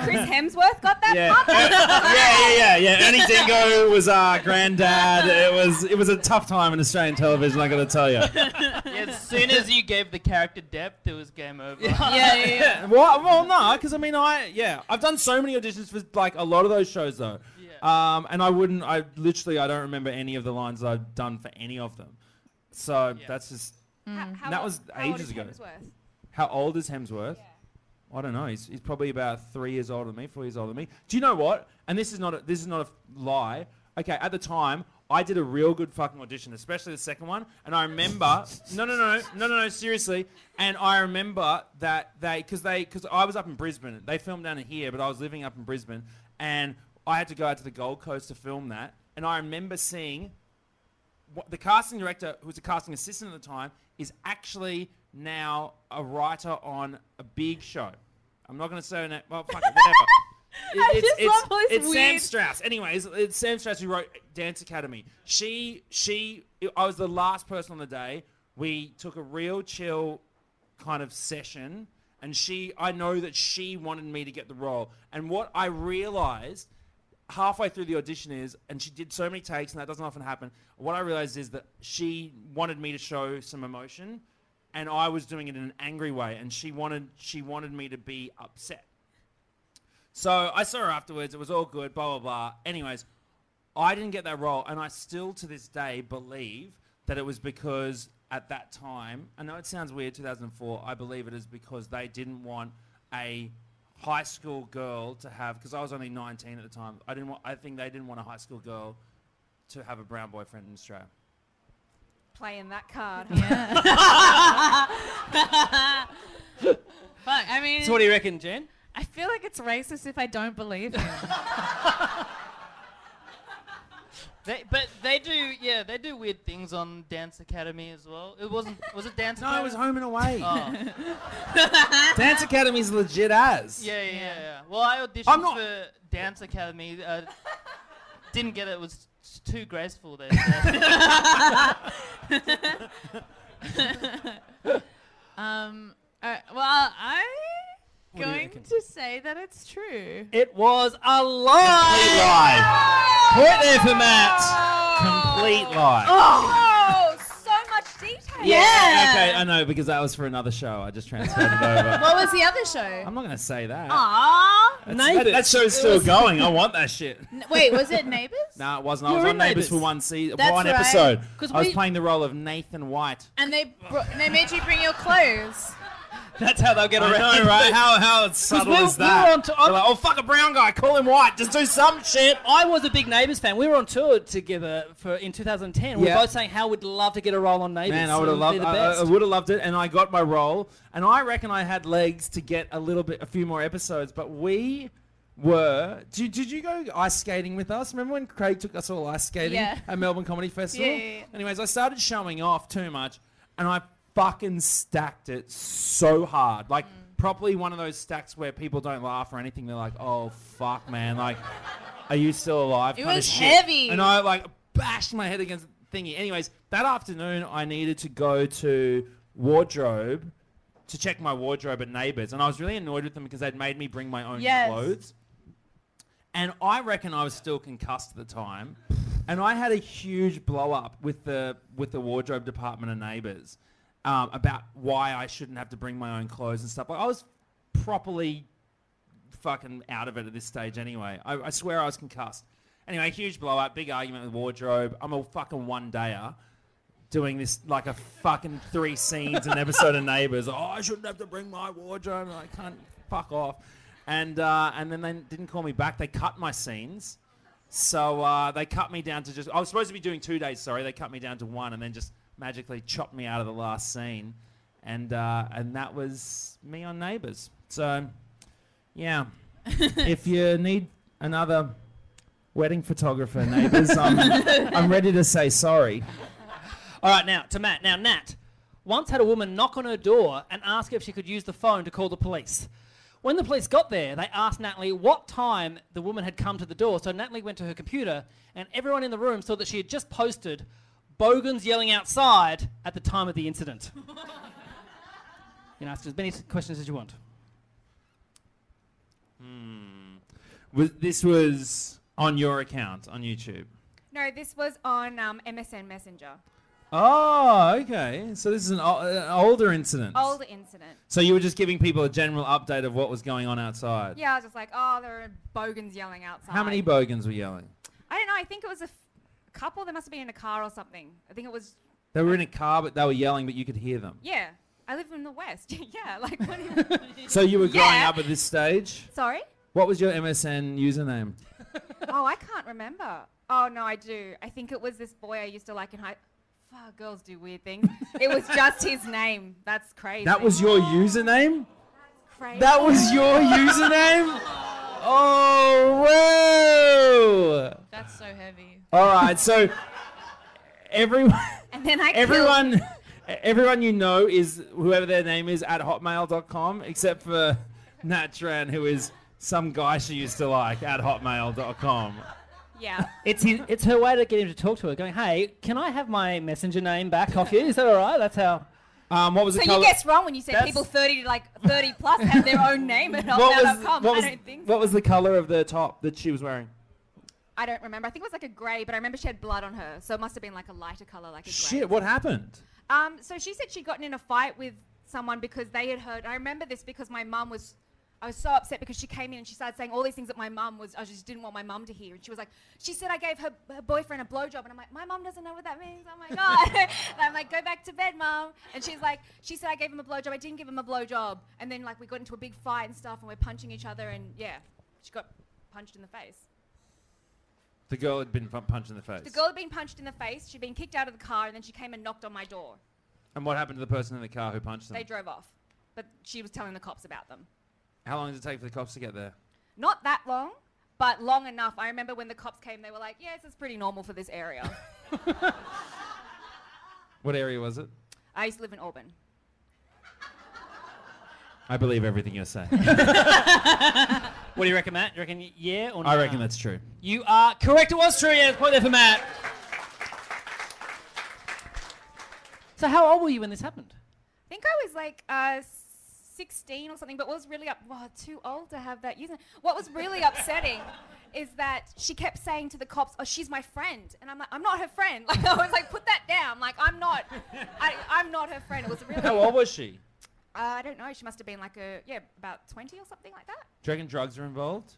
Chris Hemsworth got that Yeah. part. yeah, yeah, yeah, yeah. Ernie Dingo was our granddad. It was it was a tough time in Australian television. I got to tell you. Yeah, as soon as you gave the character depth, it was game over. Yeah, yeah, yeah. well, well, no, because I mean, I yeah, I've done so many auditions for like a lot of those shows though. Um, and I wouldn't. I literally, I don't remember any of the lines I've done for any of them. So that's just. How, mm. how that old- was how old ages is ago. Hemsworth? How old is Hemsworth? I don't know. He's, he's probably about three years older than me, four years older than me. Do you know what? And this is not a, this is not a lie. Okay, at the time, I did a real good fucking audition, especially the second one. And I remember, no, no, no, no, no, no, seriously. And I remember that they, because they, because I was up in Brisbane. They filmed down here, but I was living up in Brisbane, and I had to go out to the Gold Coast to film that. And I remember seeing what, the casting director, who was a casting assistant at the time, is actually now a writer on a big show. I'm not going to say her name. Well, fuck it, whatever. It- I it's just it's, love this it's Sam Strauss. Anyways, it's Sam Strauss who wrote Dance Academy. She, she, I was the last person on the day. We took a real chill kind of session, and she, I know that she wanted me to get the role. And what I realized halfway through the audition is, and she did so many takes, and that doesn't often happen. What I realized is that she wanted me to show some emotion, and I was doing it in an angry way, and she wanted she wanted me to be upset. So I saw her afterwards. It was all good. Blah blah blah. Anyways, I didn't get that role, and I still to this day believe that it was because at that time, I know it sounds weird, 2004. I believe it is because they didn't want a high school girl to have because I was only 19 at the time. I didn't want. I think they didn't want a high school girl to have a brown boyfriend in Australia. Playing that card. Fuck, I mean, So what do you reckon, Jen? I feel like it's racist if I don't believe him. They, but they do, yeah, they do weird things on Dance Academy as well. It wasn't, was it Dance No, Academy? No, it was Home and Away. Oh. Dance Academy's legit as. Yeah, yeah, yeah, yeah. Well, I auditioned I'm not- for Dance Academy. Uh, didn't get it. It was too graceful. there. um, uh, well, I'm What do you going to say that it's true. It was a lie. Complete lie. Point there for Matt. Oh. Complete lie. Oh, so much detail. Yeah. Okay, I know because that was for another show. I just transferred it over. What was the other show? I'm not going to say that. Aww. That's- that, that show's still going. I want that shit. N- Wait, was it Neighbours? No, it wasn't. I was on Neighbours Neighbours. for one season, That's one right. episode. 'Cause I was we- playing the role of Nathan White. And they bro- they made you bring your clothes. That's how they'll get I around. know, right? How how subtle we- is we were that? on to- They're like, oh fuck a brown guy, call him white. Just do some shit. I was a big Neighbours fan. We were on tour together for in 2010. We Yeah. were both saying how we'd love to get a role on Neighbours. Man, I would have loved. be the I, I would have loved it, and I got my role. And I reckon I had legs to get a little bit, a few more episodes. But we were. Did, did you go ice skating with us? Remember when Craig took us all ice skating Yeah. at Melbourne Comedy Festival? Yeah, yeah, yeah. Anyways, I started showing off too much, and I fucking stacked it so hard, like probably one of those stacks where people don't laugh or anything. They're like, "Oh fuck, man! Like, are you still alive?" It kinda was shit. heavy. And I like bashed my head against the thingy. Anyways, that afternoon I needed to go to wardrobe to check my wardrobe at Neighbours, and I was really annoyed with them because they'd made me bring my own Yes. clothes. And I reckon I was still concussed at the time, and I had a huge blow up with the with the wardrobe department of Neighbours um, about why I shouldn't have to bring my own clothes and stuff. Like I was properly fucking out of it at this stage anyway. I, I swear I was concussed. Anyway, huge blow up, big argument with wardrobe. I'm a fucking one dayer doing this like a fucking three scenes an episode of Neighbours. Oh, I shouldn't have to bring my wardrobe. I can't fuck off. And uh, and then they didn't call me back. They cut my scenes. So uh, they cut me down to just. I was supposed to be doing two days. Sorry, they cut me down to one, and then just magically chopped me out of the last scene, and uh, and that was me on Neighbours. So, yeah, if you need another wedding photographer, Neighbours, I'm I'm ready to say sorry. All right, now to Matt. Now, Nat once had a woman knock on her door and ask if she could use the phone to call the police. When the police got there, they asked Natalie what time the woman had come to the door. So Natalie went to her computer, and everyone in the room saw that she had just posted Bogans yelling outside at the time of the incident. you can ask as many questions as you want. Was, this was on your account on YouTube. No, this was on um, MSN Messenger. Oh, okay. So this is an, o- an older incident. Older incident. So you were just giving people a general update of what was going on outside. Yeah, I was just like, oh, there are bogans yelling outside. How many bogans were yelling? I don't know. I think it was a f- couple. They must have been in a car or something. I think it was. They were in a car, but they were yelling, but you could hear them. Yeah, I live in the West. yeah, like what do you... So you were growing Yeah. up at this stage. Sorry. What was your MSN username? oh, I can't remember. Oh no, I do. I think it was this boy I used to like in high. Fuck, girls do weird things. it was just his name. That's crazy. That was your username. crazy. That was your username. Oh, whoa! That's so heavy. All right, so everyone, And then I everyone, everyone you know is whoever their name is at hotmail.com, except for Nat Tran, who is some guy she used to like at hotmail.com. Yeah. It's his, it's her way to get him to talk to her, going, "Hey, can I have my messenger name back off you? Is that all right?" That's how. Um, what was So the you color? guessed wrong when you said That's- people 30 to like 30 plus have their own name at what was, hotmail.com. what, I was, don't think. what was the color of the top that she was wearing? I don't remember. I think it was like a grey, but I remember she had blood on her, so it must have been like a lighter color, like a grey. Shit, what happened? Um, so she said she'd gotten in a fight with someone because they had heard. I remember this because my mum was. I was so upset because she came in and she started saying all these things that my mum was. I just didn't want my mum to hear, and she was like, she said I gave her, her boyfriend a blowjob, and I'm like, my mum doesn't know what that means. Oh my god! and I'm like, go back to bed, mum. And she's like, she said I gave him a blowjob. I didn't give him a blowjob. And then like we got into a big fight and stuff, and we're punching each other, and yeah, she got punched in the face. The girl had been punched in the face. The girl had been punched in the face. She'd been kicked out of the car, and then she came and knocked on my door. And what happened to the person in the car who punched them? They drove off, but she was telling the cops about them. How long did it take for the cops to get there? Not that long, but long enough. I remember when the cops came, they were like, "Yes, is pretty normal for this area." What area was it? I used to live in Auburn. I believe everything you're saying. What do you reckon, Matt? You reckon yeah or no? I reckon that's true. You are correct. It was true. Yeah, point there for Matt. So how old were you when this happened? I think I was like uh, 16 or something, but what was really up, wow, too old to have that using. What was really upsetting is that she kept saying to the cops, "Oh, she's my friend," and I'm like, "I'm not her friend." Like I was like, "Put that down." Like I'm not, I, I'm not her friend. It was really. How old was she? Uh, I don't know. She must have been like a yeah, about 20 or something like that. Do you reckon drugs are involved?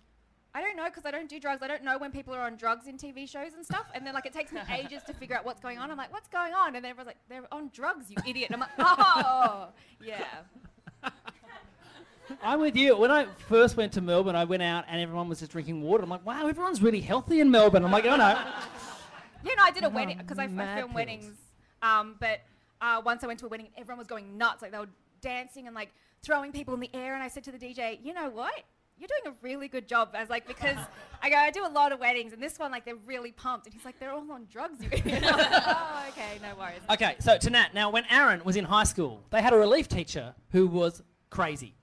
I don't know because I don't do drugs. I don't know when people are on drugs in TV shows and stuff. And then like it takes me ages to figure out what's going on. I'm like, what's going on? And then everyone's like, they're on drugs, you idiot. And I'm like, oh, yeah. I'm with you. When I first went to Melbourne, I went out and everyone was just drinking water. I'm like, wow, everyone's really healthy in Melbourne. I'm like, oh no. Yeah, no, I did a wedding because I, I film weddings. Um, but uh, once I went to a wedding, everyone was going nuts. Like they were dancing and like throwing people in the air. And I said to the DJ, you know what? You're doing a really good job. As like because I go, I do a lot of weddings, and this one like they're really pumped. And he's like, they're all on drugs. You like, oh, okay, no worries. Okay, so to Nat, now when Aaron was in high school, they had a relief teacher who was crazy.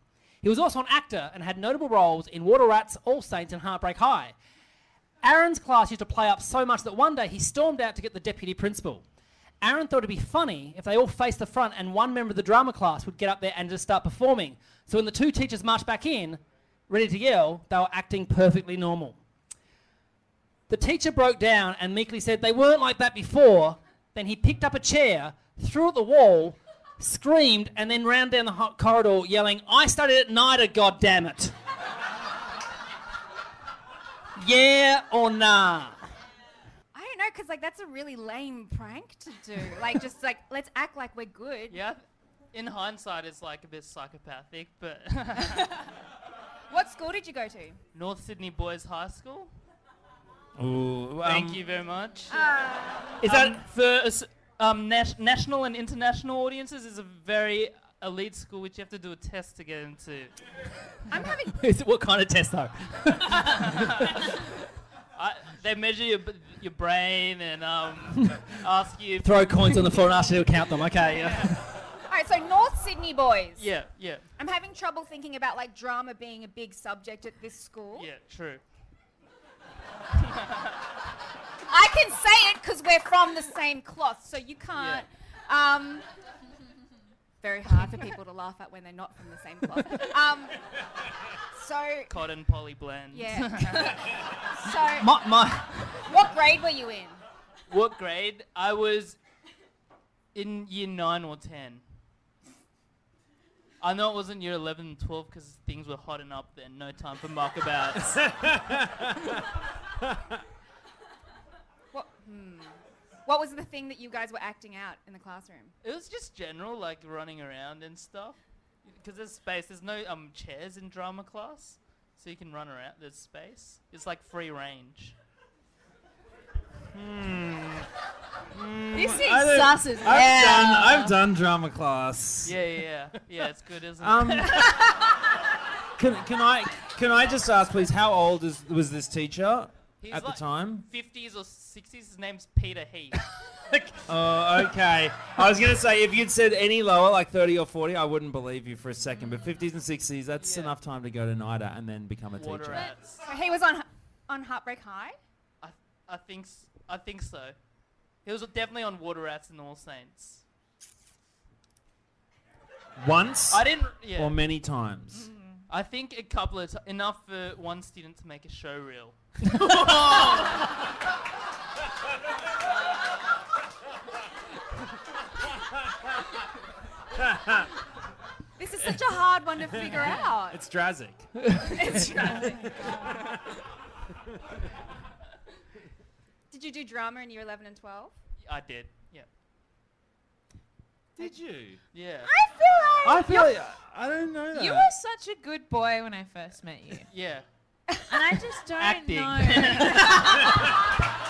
He was also an actor and had notable roles in Water Rats, All Saints, and Heartbreak High. Aaron's class used to play up so much that one day he stormed out to get the deputy principal. Aaron thought it'd be funny if they all faced the front and one member of the drama class would get up there and just start performing. So when the two teachers marched back in, ready to yell, they were acting perfectly normal. The teacher broke down and meekly said they weren't like that before. Then he picked up a chair, threw it at the wall, screamed, and then ran down the hot corridor yelling, I studied at NIDA, goddammit. yeah or nah? I don't know because like that's a really lame prank to do. like just like let's act like we're good. Yeah. In hindsight, it's like a bit psychopathic, but What school did you go to? North Sydney Boys High School. Ooh, Thank um, you very much. Is Um, that for um, nat- national and international audiences? Is a very elite school which you have to do a test to get into. I'm having is it, what kind of test though? I, they measure your your brain and um, ask you. Throw coins on the floor and ask you to count them. Okay. Yeah. All right, so North Sydney boys. Yeah, yeah, I'm having trouble thinking about like drama being a big subject at this school. yeah. True. I can say it because we're from the same cloth, so you can't. Um, very hard for people to laugh at when they're not from the same cloth. Um, So cotton poly blend. yeah. so My, my, what grade were you in? what grade? I was in year nine or ten. I know it wasn't year 11 and 12 because things were hotting up then. No time for muckabouts. What? Hmm. What was the thing that you guys were acting out in the classroom? it was just general, like running around and stuff. Because there's space. There's no um chairs in drama class, so you can run around. There's space. It's like free range. This is I don't- sus as I've hell. done, I've done drama class. Yeah, yeah, yeah. Yeah, it's good, isn't Um, it? can, can I can I just ask, please, how old is, was this teacher He's at like the time? 50s or 60s. His name's Peter Heath. Oh, okay. I was going to say, if you'd said any lower, like 30 or 40, I wouldn't believe you for a second. But 50s and 60s, that's Yeah. enough time to go to NIDA and then become a Water teacher. rats. He was on on Heartbreak High. I, I think s- I think so. He was definitely on Water Rats and All Saints. Once I didn't. Yeah. or many times? I think a couple of t- enough for one student to make a show reel. This is such a hard one to figure out. It's Drazic. It's right. Did you do drama in year 11 and 12? I did. Yeah. Did you? Yeah. I feel like. I feel like, I don't know that. you were such a good boy when I first met you, Yeah. and I just don't Acting. know.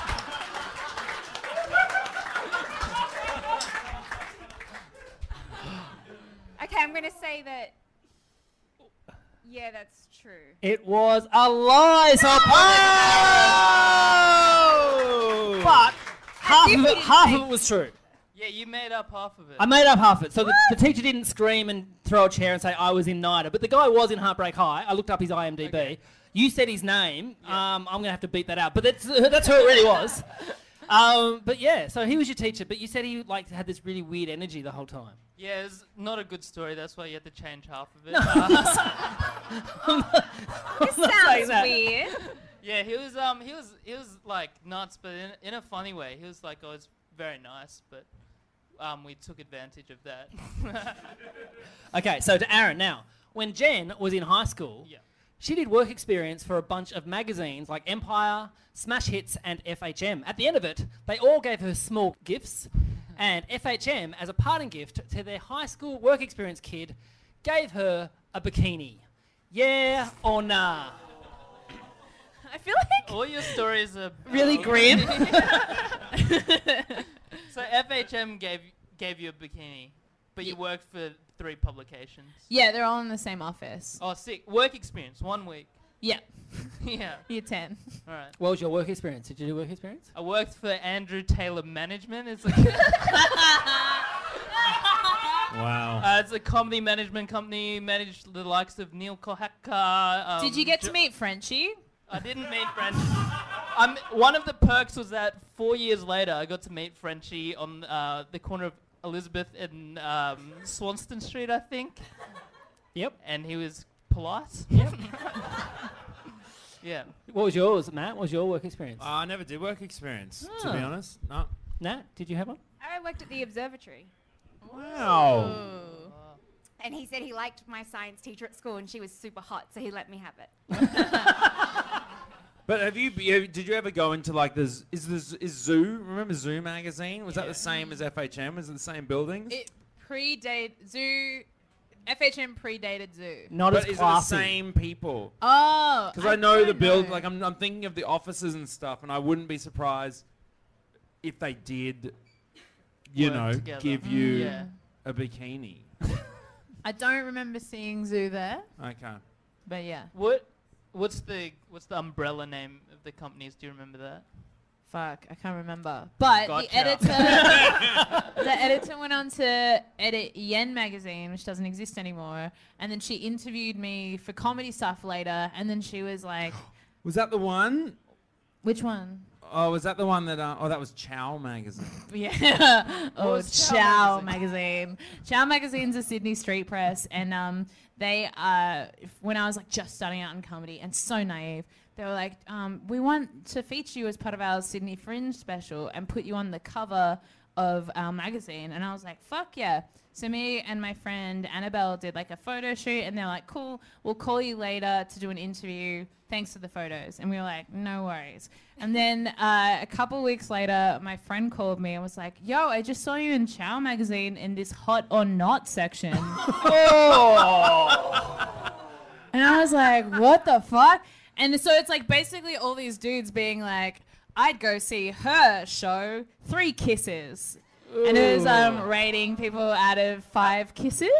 Okay, I'm going to say that. Yeah, that's true. it was a lie. So Oh! but half of it, half of it was true. Yeah, you made up half of it. I made up half of it. So the, the teacher didn't scream and throw a chair and say I was in NIDA, but the guy was in Heartbreak High. I looked up his IMDb. Okay. You said his name. Um, I'm gonna have to beat that out, but that's that's who it really was. Um, but yeah, so he was your teacher, but you said he like had this really weird energy the whole time. yeah, it's not a good story. That's why you had to change half of it. This saying sounds that. weird. yeah, he was um he was he was like nuts, but in, in a funny way. He was like always very nice, but um we took advantage of that. Okay, so to Aaron now. When Jen was in high school, Yeah. she did work experience for a bunch of magazines like Empire, Smash Hits, and FHM. At the end of it, they all gave her small gifts, and FHM, as a parting gift to their high school work experience kid, gave her a bikini. Yeah or nah? I feel like All your stories are Really grim? So FHM gave gave you a bikini, but you worked for three publications. yeah, they're all in the same office. Oh, sick. Work experience, one week. Yeah, yeah. year ten. All right. What was your work experience? Did you do work experience? I worked for Andrew Taylor Management. It's like Wow. uh, it's a comedy management company. Managed the likes of Neil Kohaka. Um, Did you get to meet Frenchie? I didn't meet Frenchie. Um, one of the perks was that four years later, I got to meet Frenchie on uh, the corner of Elizabeth and um, Swanston Street, I think. Yep. And he was polite. Yep. yeah. What was yours, Matt? What was your work experience? I never did work experience, to be Ah. honest. No. Nat, did you have one? I worked at the observatory. Wow. And he said he liked my science teacher at school and she was super hot, so he let me have it. But have you, you did you ever go into like this? Is this is Zoo? Remember Zoo magazine? Was that the same as FHM? Was it the same buildings? It predate Zoo. FHM predated Zoo. Not but as is it the same people? Oh, Because I, know the don't build. know. Like I'm, I'm thinking of the offices and stuff, and I wouldn't be surprised if they did, you Work know, together. give you mm, Yeah. a bikini. I don't remember seeing Zoo there, Okay. but yeah. What? What's the what's the umbrella name of the companies? Do you remember that? Fuck, I can't remember. But Gotcha. the editor, the editor went on to edit Yen magazine, which doesn't exist anymore, and then she interviewed me for comedy stuff later, and then she was like, Was that the one? "Which one?" Oh, was that the one that? Uh, oh, that was Chow magazine. Yeah. oh, was Chow Chow magazine. Chow magazine's a Sydney street press, and um, they uh, when I was like just starting out in comedy and so naive, they were like, um, we want to feature you as part of our Sydney Fringe special and put you on the cover of our magazine, and I was like, fuck yeah. So me and my friend Annabelle did like a photo shoot, and they're like, "Cool, we'll call you later to do an interview. Thanks for the photos." And we were like, "No worries." And then uh, a couple weeks later, my friend called me and was like, "Yo, I just saw you in Chow magazine in this hot or not section." oh. And I was like, what the fuck? And so it's like basically all these dudes being like, I'd go see her show, Three Kisses. And it was um, rating people out of five kisses.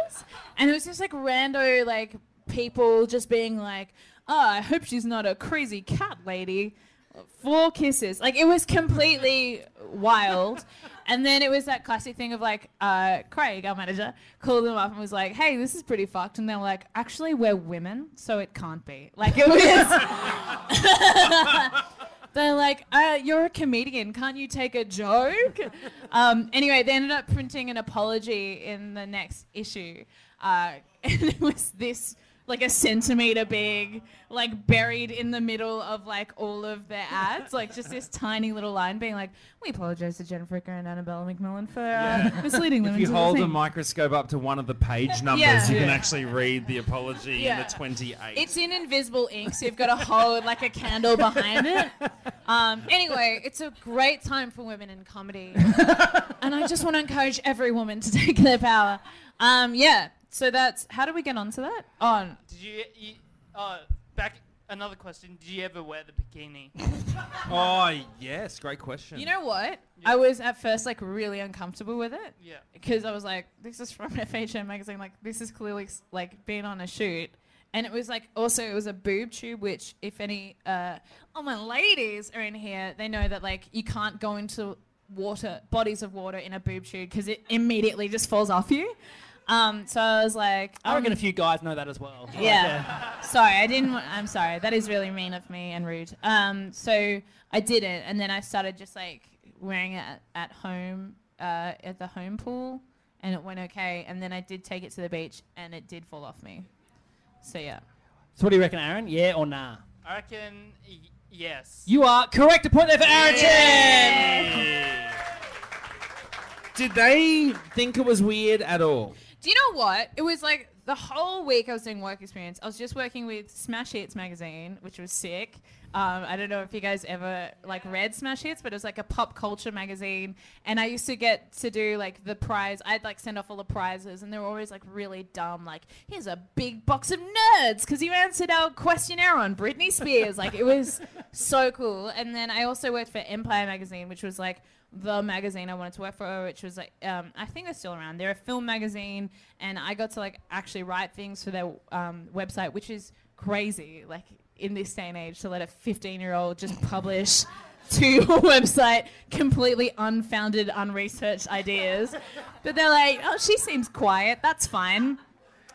And it was just like rando, like people just being like, oh, I hope she's not a crazy cat lady. Four kisses. Like it was completely wild. And then it was that classic thing of like, uh, Craig, our manager, called them up and was like, hey, this is pretty fucked. And they were like, actually, we're women, so it can't be. Like it was. They're like, uh, you're a comedian. Can't you take a joke? um, anyway, they ended up printing an apology in the next issue. Uh, and it was this, like a centimeter big, like buried in the middle of like all of their ads. like just this tiny little line being like, we apologize to Jen Fricker and Annabella McMillan for uh, misleading them. If you into the hold a microscope up to one of the page numbers, Yeah. you can actually read the apology Yeah. in the 28. It's in invisible ink, so you've got to hold like a candle behind it. Um, anyway, it's a great time for women in comedy, and I just want to encourage every woman to take their power. Um, yeah. So that's how do we get onto that? On. Did you, you uh, back another question? Did you ever wear the bikini? oh, yes. Great question. You know what? I was at first like really uncomfortable with it. Yeah. Because I was like, this is from FHM magazine. Like, this is clearly like being on a shoot. And it was like also it was a boob tube, which if any uh, oh my ladies are in here, they know that like you can't go into water bodies of water in a boob tube because it immediately just falls off you. Um, so I was like, I reckon um, a few guys know that as well. Like, yeah. sorry, I didn't. wa- I'm sorry. That is really mean of me and rude. Um, so I did it, and then I started just like wearing it at, at home, uh, at the home pool, and it went okay. And then I did take it to the beach, and it did fall off me. So yeah. So what do you reckon, Aaron? Yeah or nah? I reckon y- yes. You are correct. A point there for Aaron Chen. Did they think it was weird at all? Do you know what? It was like the whole week I was doing work experience. I was just working with Smash Hits magazine, which was sick. Um, I don't know if you guys ever like read Smash Hits, but it was like a pop culture magazine. And I used to get to do like the prize. I'd like send off all the prizes, and they were always like really dumb. Like, here's a big box of nerds because you answered our questionnaire on Britney Spears. like, it was so cool. And then I also worked for Empire magazine, which was like the magazine I wanted to work for, which was like um, I think they're still around. They're a film magazine, and I got to like actually write things for their um, website, which is crazy. Like in this day and age, to let a 15 year old just publish to your website completely unfounded, unresearched ideas. But they're like, oh, she seems quiet. That's fine.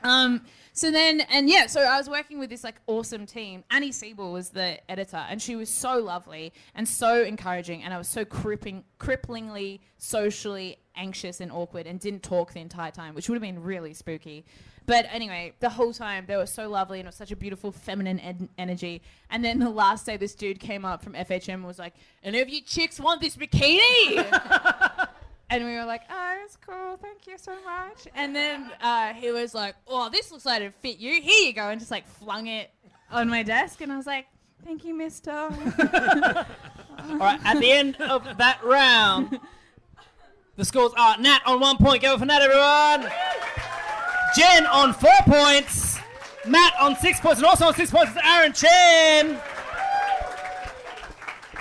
Um, so then, and yeah, so I was working with this like awesome team. Annie Siebel was the editor, and she was so lovely and so encouraging. And I was so crippling, cripplingly socially anxious and awkward, and didn't talk the entire time, which would have been really spooky. But anyway, the whole time they were so lovely, and it was such a beautiful feminine en- energy. And then the last day, this dude came up from FHM and was like, "Any of you chicks want this bikini?" And we were like, oh, it's cool. Thank you so much. And then uh, he was like, oh, this looks like it'd fit you. Here you go. And just like flung it on my desk. And I was like, thank you, mister. All right. At the end of that round, the scores are Nat on one point. Go for Nat, everyone. Jen on four points. Matt on six points, and also on six points is Aaron Chen.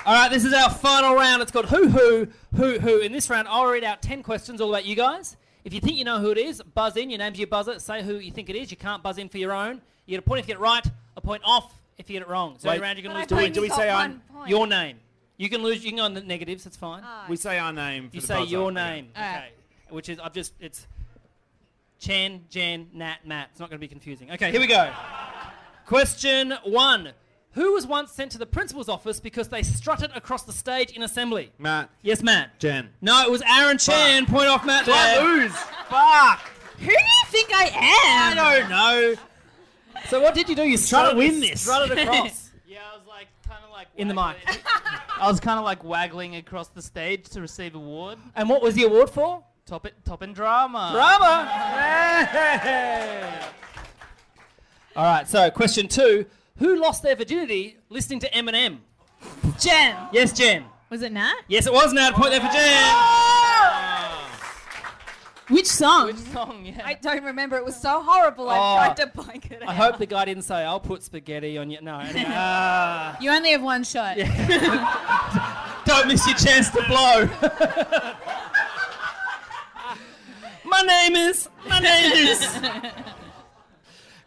All right, this is our final round. It's called Who Who Who Who. In this round, I'll read out ten questions all about you guys. If you think you know who it is, buzz in. Your name's your buzzer. Say who you think it is. You can't buzz in for your own. You get a point if you get it right. A point off if you get it wrong. So Wait, every round you can But lose. I Do we- do we say our- your name? You can lose. You can go on the negatives. That's fine. Oh. We say our name. For You the say buzzer. your Yeah. name. Okay. Which is I've just it's Chen, Jen, Nat, Matt. It's not going to be confusing. Okay, here we go. Question one: Who was once sent to the principal's office because they strutted across the stage in assembly? Matt. Yes, Matt. Jen. No, it was Aaron Chen. Point off, Matt. Do I lose? Fuck. Who do you think I am? I don't know. So what did you do? You Trying to strutted, win this. strutted across. Yeah, I was like kind of like In the mic. I was kind of like waggling across the stage to receive award. and what was the award for? Top it, top in drama. Drama. All right. So question two: Who lost their virginity listening to Eminem? Jen. Yes, Jen. Was it Nat? Yes, it was Nat. Point there for Jen. Which song? Which song? Yeah. I don't remember. It was so horrible. Oh. I tried to blank it out. I hope the guy didn't say, "I'll put spaghetti on you." No. Anyway. Uh, You only have one shot. don't miss your chance to blow. my name is. My name is.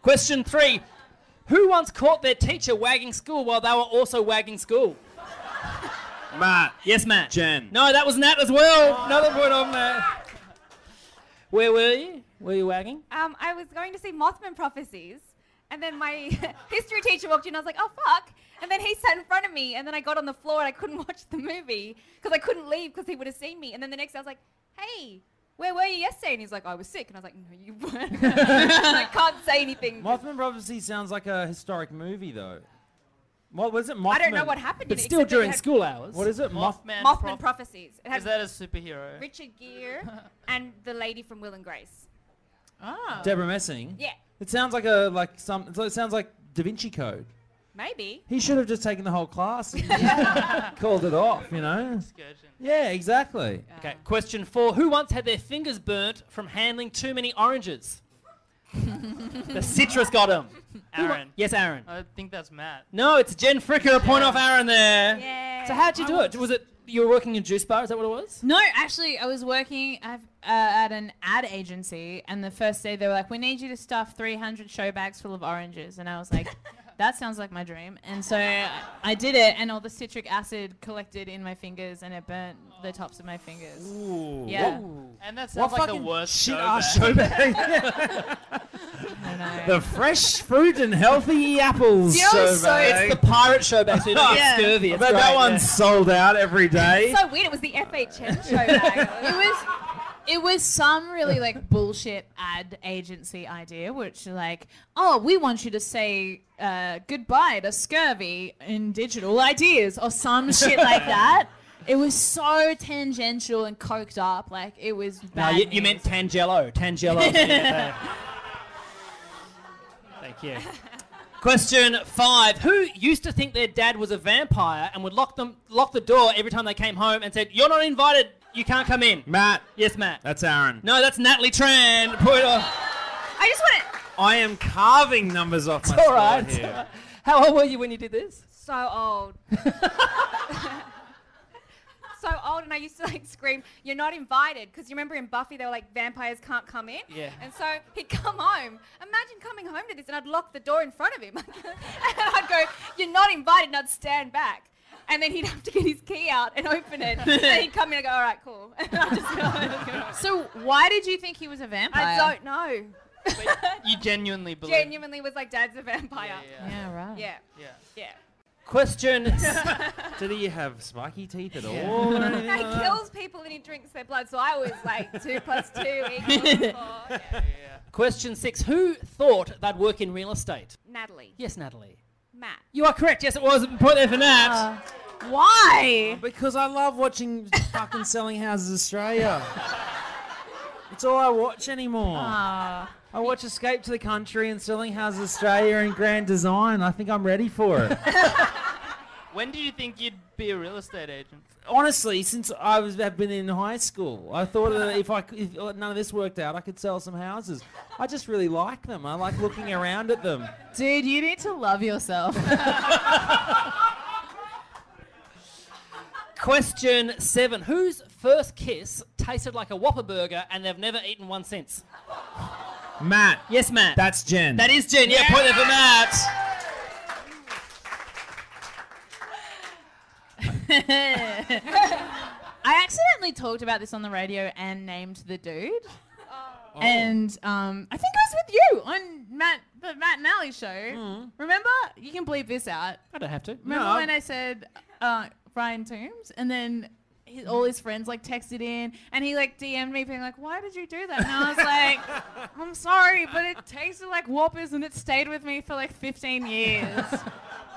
Question three: Who once caught their teacher wagging school while they were also wagging school? Matt. Yes, Matt. Jen. No, that was Nat as well. Another point on Matt. Where were you? Were you wagging? Um, I was going to see Mothman Prophecies, and then my history teacher walked in. And I was like, "Oh fuck!" And then he sat in front of me, and then I got on the floor and I couldn't watch the movie because I couldn't leave because he would have seen me. And then the next day I was like, "Hey, where were you yesterday?" And he's like, "I was sick," and I was like, "No, you weren't." I can't say anything. Mothman Prophecy sounds like a historic movie, though. What was it? Mothman. I don't know what happened. in But it, still except that it during had school hours. What is it? Moth- Mothman. Mothman Proph- Prophecies. It had Is that a superhero? Richard Gere and the lady from Will and Grace. Oh. Deborah Messing. Yeah, It sounds like a like some. It sounds like Da Vinci Code. Maybe. He should have just taken the whole class and called it off. You know. Scourgeon. Yeah, exactly. Okay, question four. Who once had their fingers burnt from handling too many oranges? the citrus got him. Aaron. Yes, Aaron. I think that's Matt. No, it's Jen Fricker. A point off Aaron there. Yeah. So how'd you do it? Was it you were working in a juice bar? Is that what it was? No, actually, I was working at, uh, at an ad agency, and the first day they were like, "We need you to stuff 300 show bags full of oranges," and I was like, "That sounds like my dream." And so I did it, and all the citric acid collected in my fingers, and it burnt the tops of my fingers. Ooh. Yeah. And that What sounds like the worst shit show ass show bag. I the fresh fruit and healthy apples Do show what's so- It's the pirate show back, so you don't Yeah. get scurvy. I It's bet that great, one's yeah. sold out every day. It's so weird. It was the FHM show bag. it was it was some really like bullshit ad agency idea which like oh we want you to say uh, goodbye to scurvy in digital ideas or some shit like that it was so tangential and coked up like it was No, bad you, you meant news. Tangelo. Tangelo. Thank you. Question five: Who used to think their dad was a vampire and would lock them, lock the door every time they came home and said, "You're not invited. You can't come in." Matt. Yes, Matt. That's Aaron. No, that's Natalie Tran. Point off. I just want to. I am carving numbers off my All score right. here. How old were you when you did this? So old. so old, and I used to like scream, "You're not invited!" Because you remember in Buffy, they were like, "Vampires can't come in." Yeah. And so he'd come home. Imagine coming home to this, and I'd lock the door in front of him, and I'd go, "You're not invited," and I'd stand back. And then he'd have to get his key out and open it. and he'd come in and go, all right, cool. And I'd just go, so why did you think he was a vampire I don't know. You genuinely believe. Genuinely was like, Dad's a vampire. Yeah, yeah right Yeah. yeah. Yeah. Question. Did he have spiky teeth at all? or He kills people and he drinks their blood. So I was like, two plus two equals four. Question six: Who thought they'd work in real estate? Natalie. Yes, Natalie. Matt. You are correct. Yes, it was. Point there for Nat. why Because I love watching fucking Selling Houses Australia. It's all I watch anymore. Ah. I watch Escape to the Country and Selling Houses Australia and Grand Design. I think I'm ready for it. When did you think you'd be a real estate agent? Honestly, since I was have been in high school, I thought that if I c- if uh, none of this worked out, I could sell some houses. I just really like them. I like looking around at them. dude you need to love yourself Question seven: Whose first kiss tasted like a Whopper burger and they've never eaten one since? Matt. Yes, Matt. That's Jen. that is Jen. Yeah, point there for Matt. I accidentally talked about this on the radio and named the dude. Oh. And um, I think I was with you on Matt the Matt and Ali show. Remember? You can bleep this out. I don't have to. Remember No. when I said uh, Brian Toombs, and then his, all his friends like texted in, and he like DM'd me being like, "Why did you do that?" And I was like, "I'm sorry, but it tasted like Whoppers, and it stayed with me for like 15 years."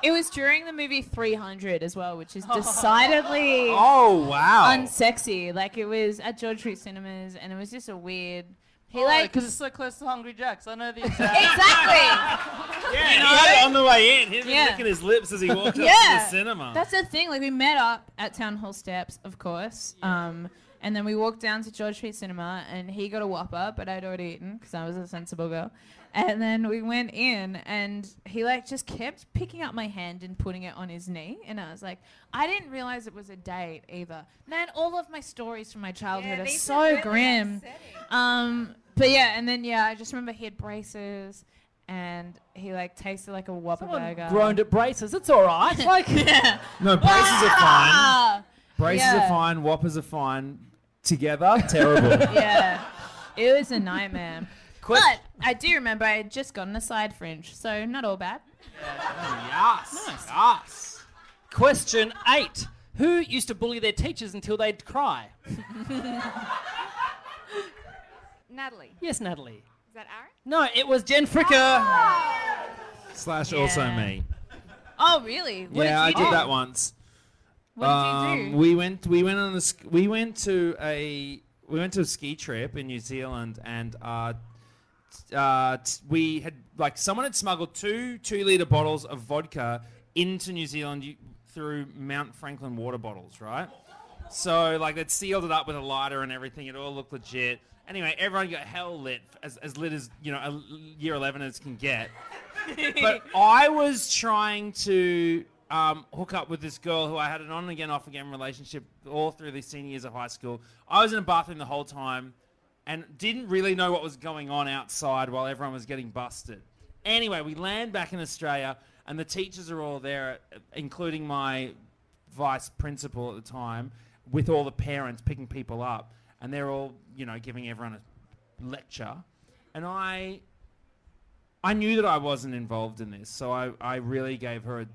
It was during the movie 300 as well, which is decidedly Oh wow. unsexy. Like it was at George Street Cinemas, and it was just a weird. He Oh, like because it's so close to Hungry Jack's. I know the exact. exactly. yeah, he had it on the way in. He was Yeah. licking his lips as he walked up to Yeah. the cinema. That's the thing. Like we met up at Town Hall steps, of course. Um, and then we walked down to George Street Cinema, and he got a Whopper, but I'd already eaten because I was a sensible girl. And then we went in, and he like just kept picking up my hand and putting it on his knee, and I was like, I didn't realize it was a date either. Man, all of my stories from my childhood are so are really grim. Um, but yeah, and then yeah, I just remember he had braces, and he like tasted like a Whopper Someone burger. groaned at braces. It's all right. Like, yeah. no, braces are fine. Ah! Braces Yeah. are fine. Whoppers are fine. Together, terrible. yeah, it was a nightmare. but I do remember I had just gotten a side fringe, so not all bad. yes. Yes. question eight: Who used to bully their teachers until they'd cry? Natalie. Yes, Natalie. Is that Aaron? No, it was Jen Fricker. Slash also me. Oh, really? What yeah, I did you did do? that once. What did you Um, do? We went. We went on a. sk- We went to a. We went to a ski trip in New Zealand, and uh, t- uh, t- we had like someone had smuggled two two liter bottles of vodka into New Zealand u- through Mount Franklin water bottles, right? So like they'd sealed it up with a lighter and everything. It all looked legit. Anyway, everyone got hell lit, as, as lit as you know, a year eleven as can get. but I was trying to um, hook up with this girl who I had an on and again, off again relationship all through the senior years of high school. I was in a bathroom the whole time and didn't really know what was going on outside while everyone was getting busted. Anyway, we land back in Australia and the teachers are all there, including my vice principal at the time, with all the parents picking people up, and they're all, you know, giving everyone a lecture. And I I knew that I wasn't involved in this, so I, I really gave her a,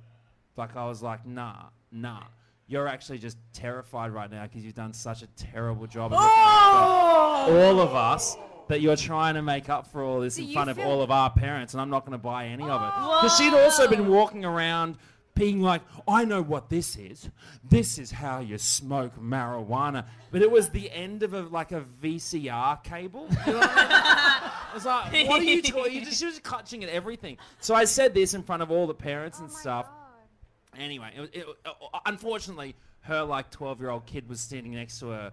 like I was like, nah, nah. You're actually just terrified right now because you've done such a terrible job of looking all of us that you're trying to make up for all this in front of all of our parents, and I'm not going to buy any of it. Because she'd also been walking around being like, I know what this is. This is how you smoke marijuana. But it was the end of a like a VCR cable. You know what I was like, what are you talking? You just, she was clutching at everything. So I said this in front of all the parents and stuff. Anyway, it, it, uh, unfortunately, her like 12 year old kid was standing next to her.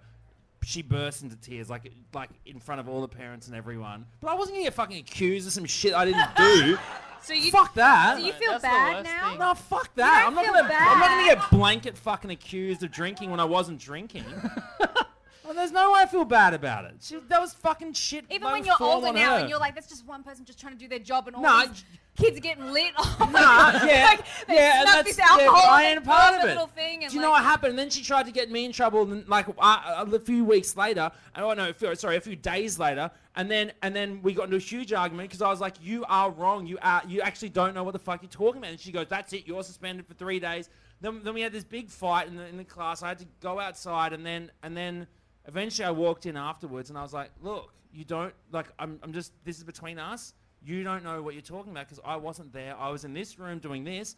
She burst into tears, like like in front of all the parents and everyone. But I wasn't gonna get fucking accused of some shit I didn't do. So you fuck that. Do you feel That's the bad worst now? thing. No, fuck that. I'm not feel gonna. I'm not gonna get blanket fucking accused of drinking when I wasn't drinking. well, there's no way I feel bad about it. She, that was fucking shit. Even when you're fault older now her. and you're like, that's just one person just trying to do their job and all No, these kids getting lit off. Nah, yeah, like, yeah, and that's this alcohol yeah, I and ain't part of the it. little thing and Do you know what happened? And then she tried to get me in trouble, and like uh, a few weeks later, oh no, sorry, a few days later, and then and then we got into a huge argument because I was like, "You are wrong. You are you actually don't know what the fuck you're talking about." And she goes, "That's it. You're suspended for three days." Then, then we had this big fight in the, in the class. I had to go outside, and then and then eventually I walked in afterwards, and I was like, "Look, you don't like. I'm I'm just. This is between us. You don't know what you're talking about because I wasn't there. I was in this room doing this.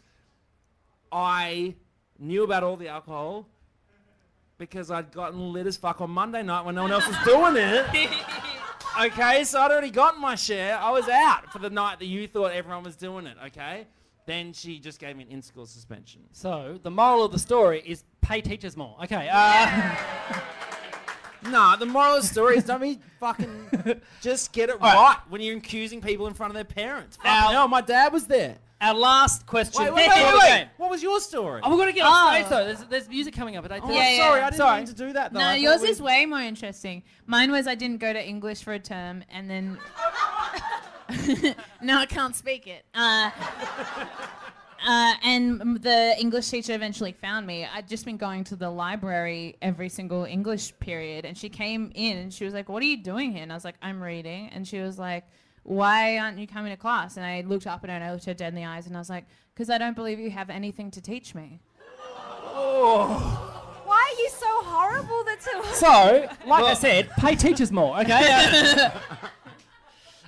I knew about all the alcohol because I'd gotten lit as fuck on Monday night when no one else was doing it. Okay, so I'd already gotten my share. I was out for the night that you thought everyone was doing it. Okay, then she just gave me an in-school suspension. So the moral of the story is pay teachers more. Okay. Uh, Nah, the moral of the story is don't be fucking. Just get it right. right. when you're accusing people in front of their parents. Fucking Now- hell, my dad was there. our last question. Wait, wait, before wait, wait. What was your story? Oh, we're gonna get Oh. on stage though. There's, there's music coming up at eight. Oh, Yeah, yeah. sorry, I didn't Sorry. mean to do that. Though. No, I thought yours we- is way more interesting. Mine was I didn't go to English for a term, and then no, I can't speak it. Uh, uh, and the English teacher eventually found me. I'd just been going to the library every single English period, and she came in and she was like, "What are you doing here?" And I was like, "I'm reading." And she was like, why aren't you coming to class? And I looked up at her and I looked her dead in the eyes and I was like, because I don't believe you have anything to teach me. Oh. Why are you so horrible? That's so. So, like I said, pay teachers more, okay?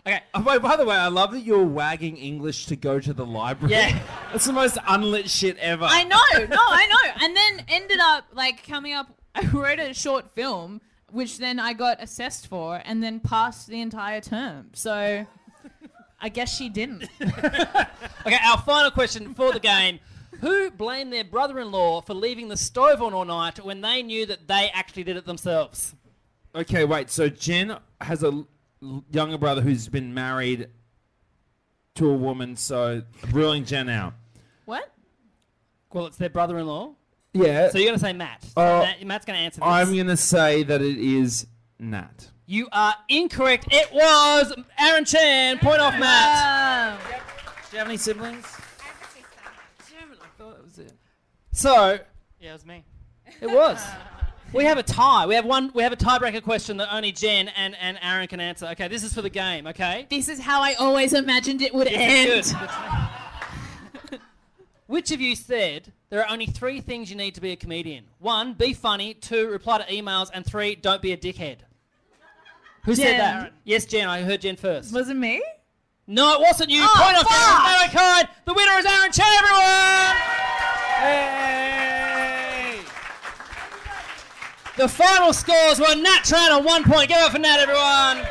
Okay. Oh, wait, by the way, I love that you're wagging English to go to the library. Yeah. That's the most unlit shit ever. I know, no, I know. And then ended up like coming up. I wrote a short film, which then I got assessed for, and then passed the entire term. So, I guess she didn't. okay, our final question for the game. Who blamed their brother in law for leaving the stove on all night when they knew that they actually did it themselves? Okay, wait. So Jen has a l- younger brother who's been married to a woman, so ruling Jen out. What? Well, it's their brother in law. Yeah. So you're going to say Matt. So Uh, Matt- Matt's going to answer this. I'm gonna say that it is Nat. You are incorrect. It was Aaron Chen. Point off, Matt. Do you have any siblings? Damn it! I thought it was it. So Yeah, it was me. it was. We have a tie. We have one. We have a tiebreaker question that only Jen and, and Aaron can answer. Okay, this is for the game. Okay. this is how I always imagined it would This end. Which of you said there are only three things you need to be a comedian? One, be funny. Two, reply to emails. And three, don't be a dickhead. Who said Jen. that? Yes, Jen. I heard Jen first. Was it me? No, it wasn't you. Oh, Point off fuck! Aaron Kind. The winner is Aaron Chen, everyone! Hey! The final scores were Nat Tran on one point. Give it up for Nat, everyone.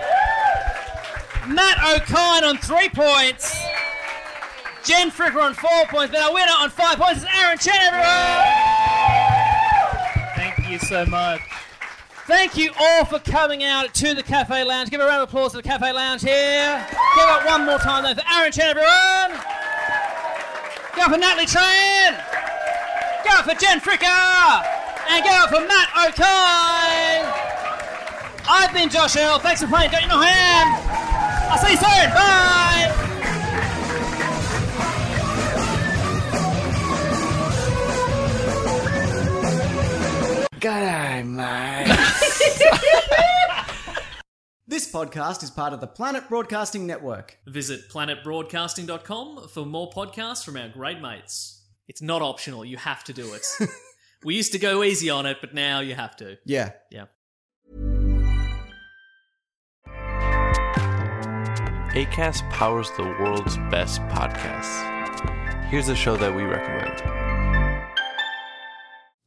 Matt Okine on three points. Jen Fricker on four points. But our winner on five points is Aaron Chen, everyone. Thank you so much. Thank you all for coming out to the Cafe Lounge. Give a round of applause to the Cafe Lounge here. Give it one more time then for Aaron Chen, everyone. Go for Natalie Tran. Go for Jen Fricker. And go for Matt Okine. I've been Josh Earl. Thanks for playing. Don't you know who I am? I'll see you soon. Bye. This podcast is part of the Planet Broadcasting Network. Visit planetbroadcasting.com for more podcasts from our great mates. It's not optional, you have to do it. we used to go easy on it, but now you have to. Yeah. Yeah. ACAST powers the world's best podcasts. Here's a show that we recommend.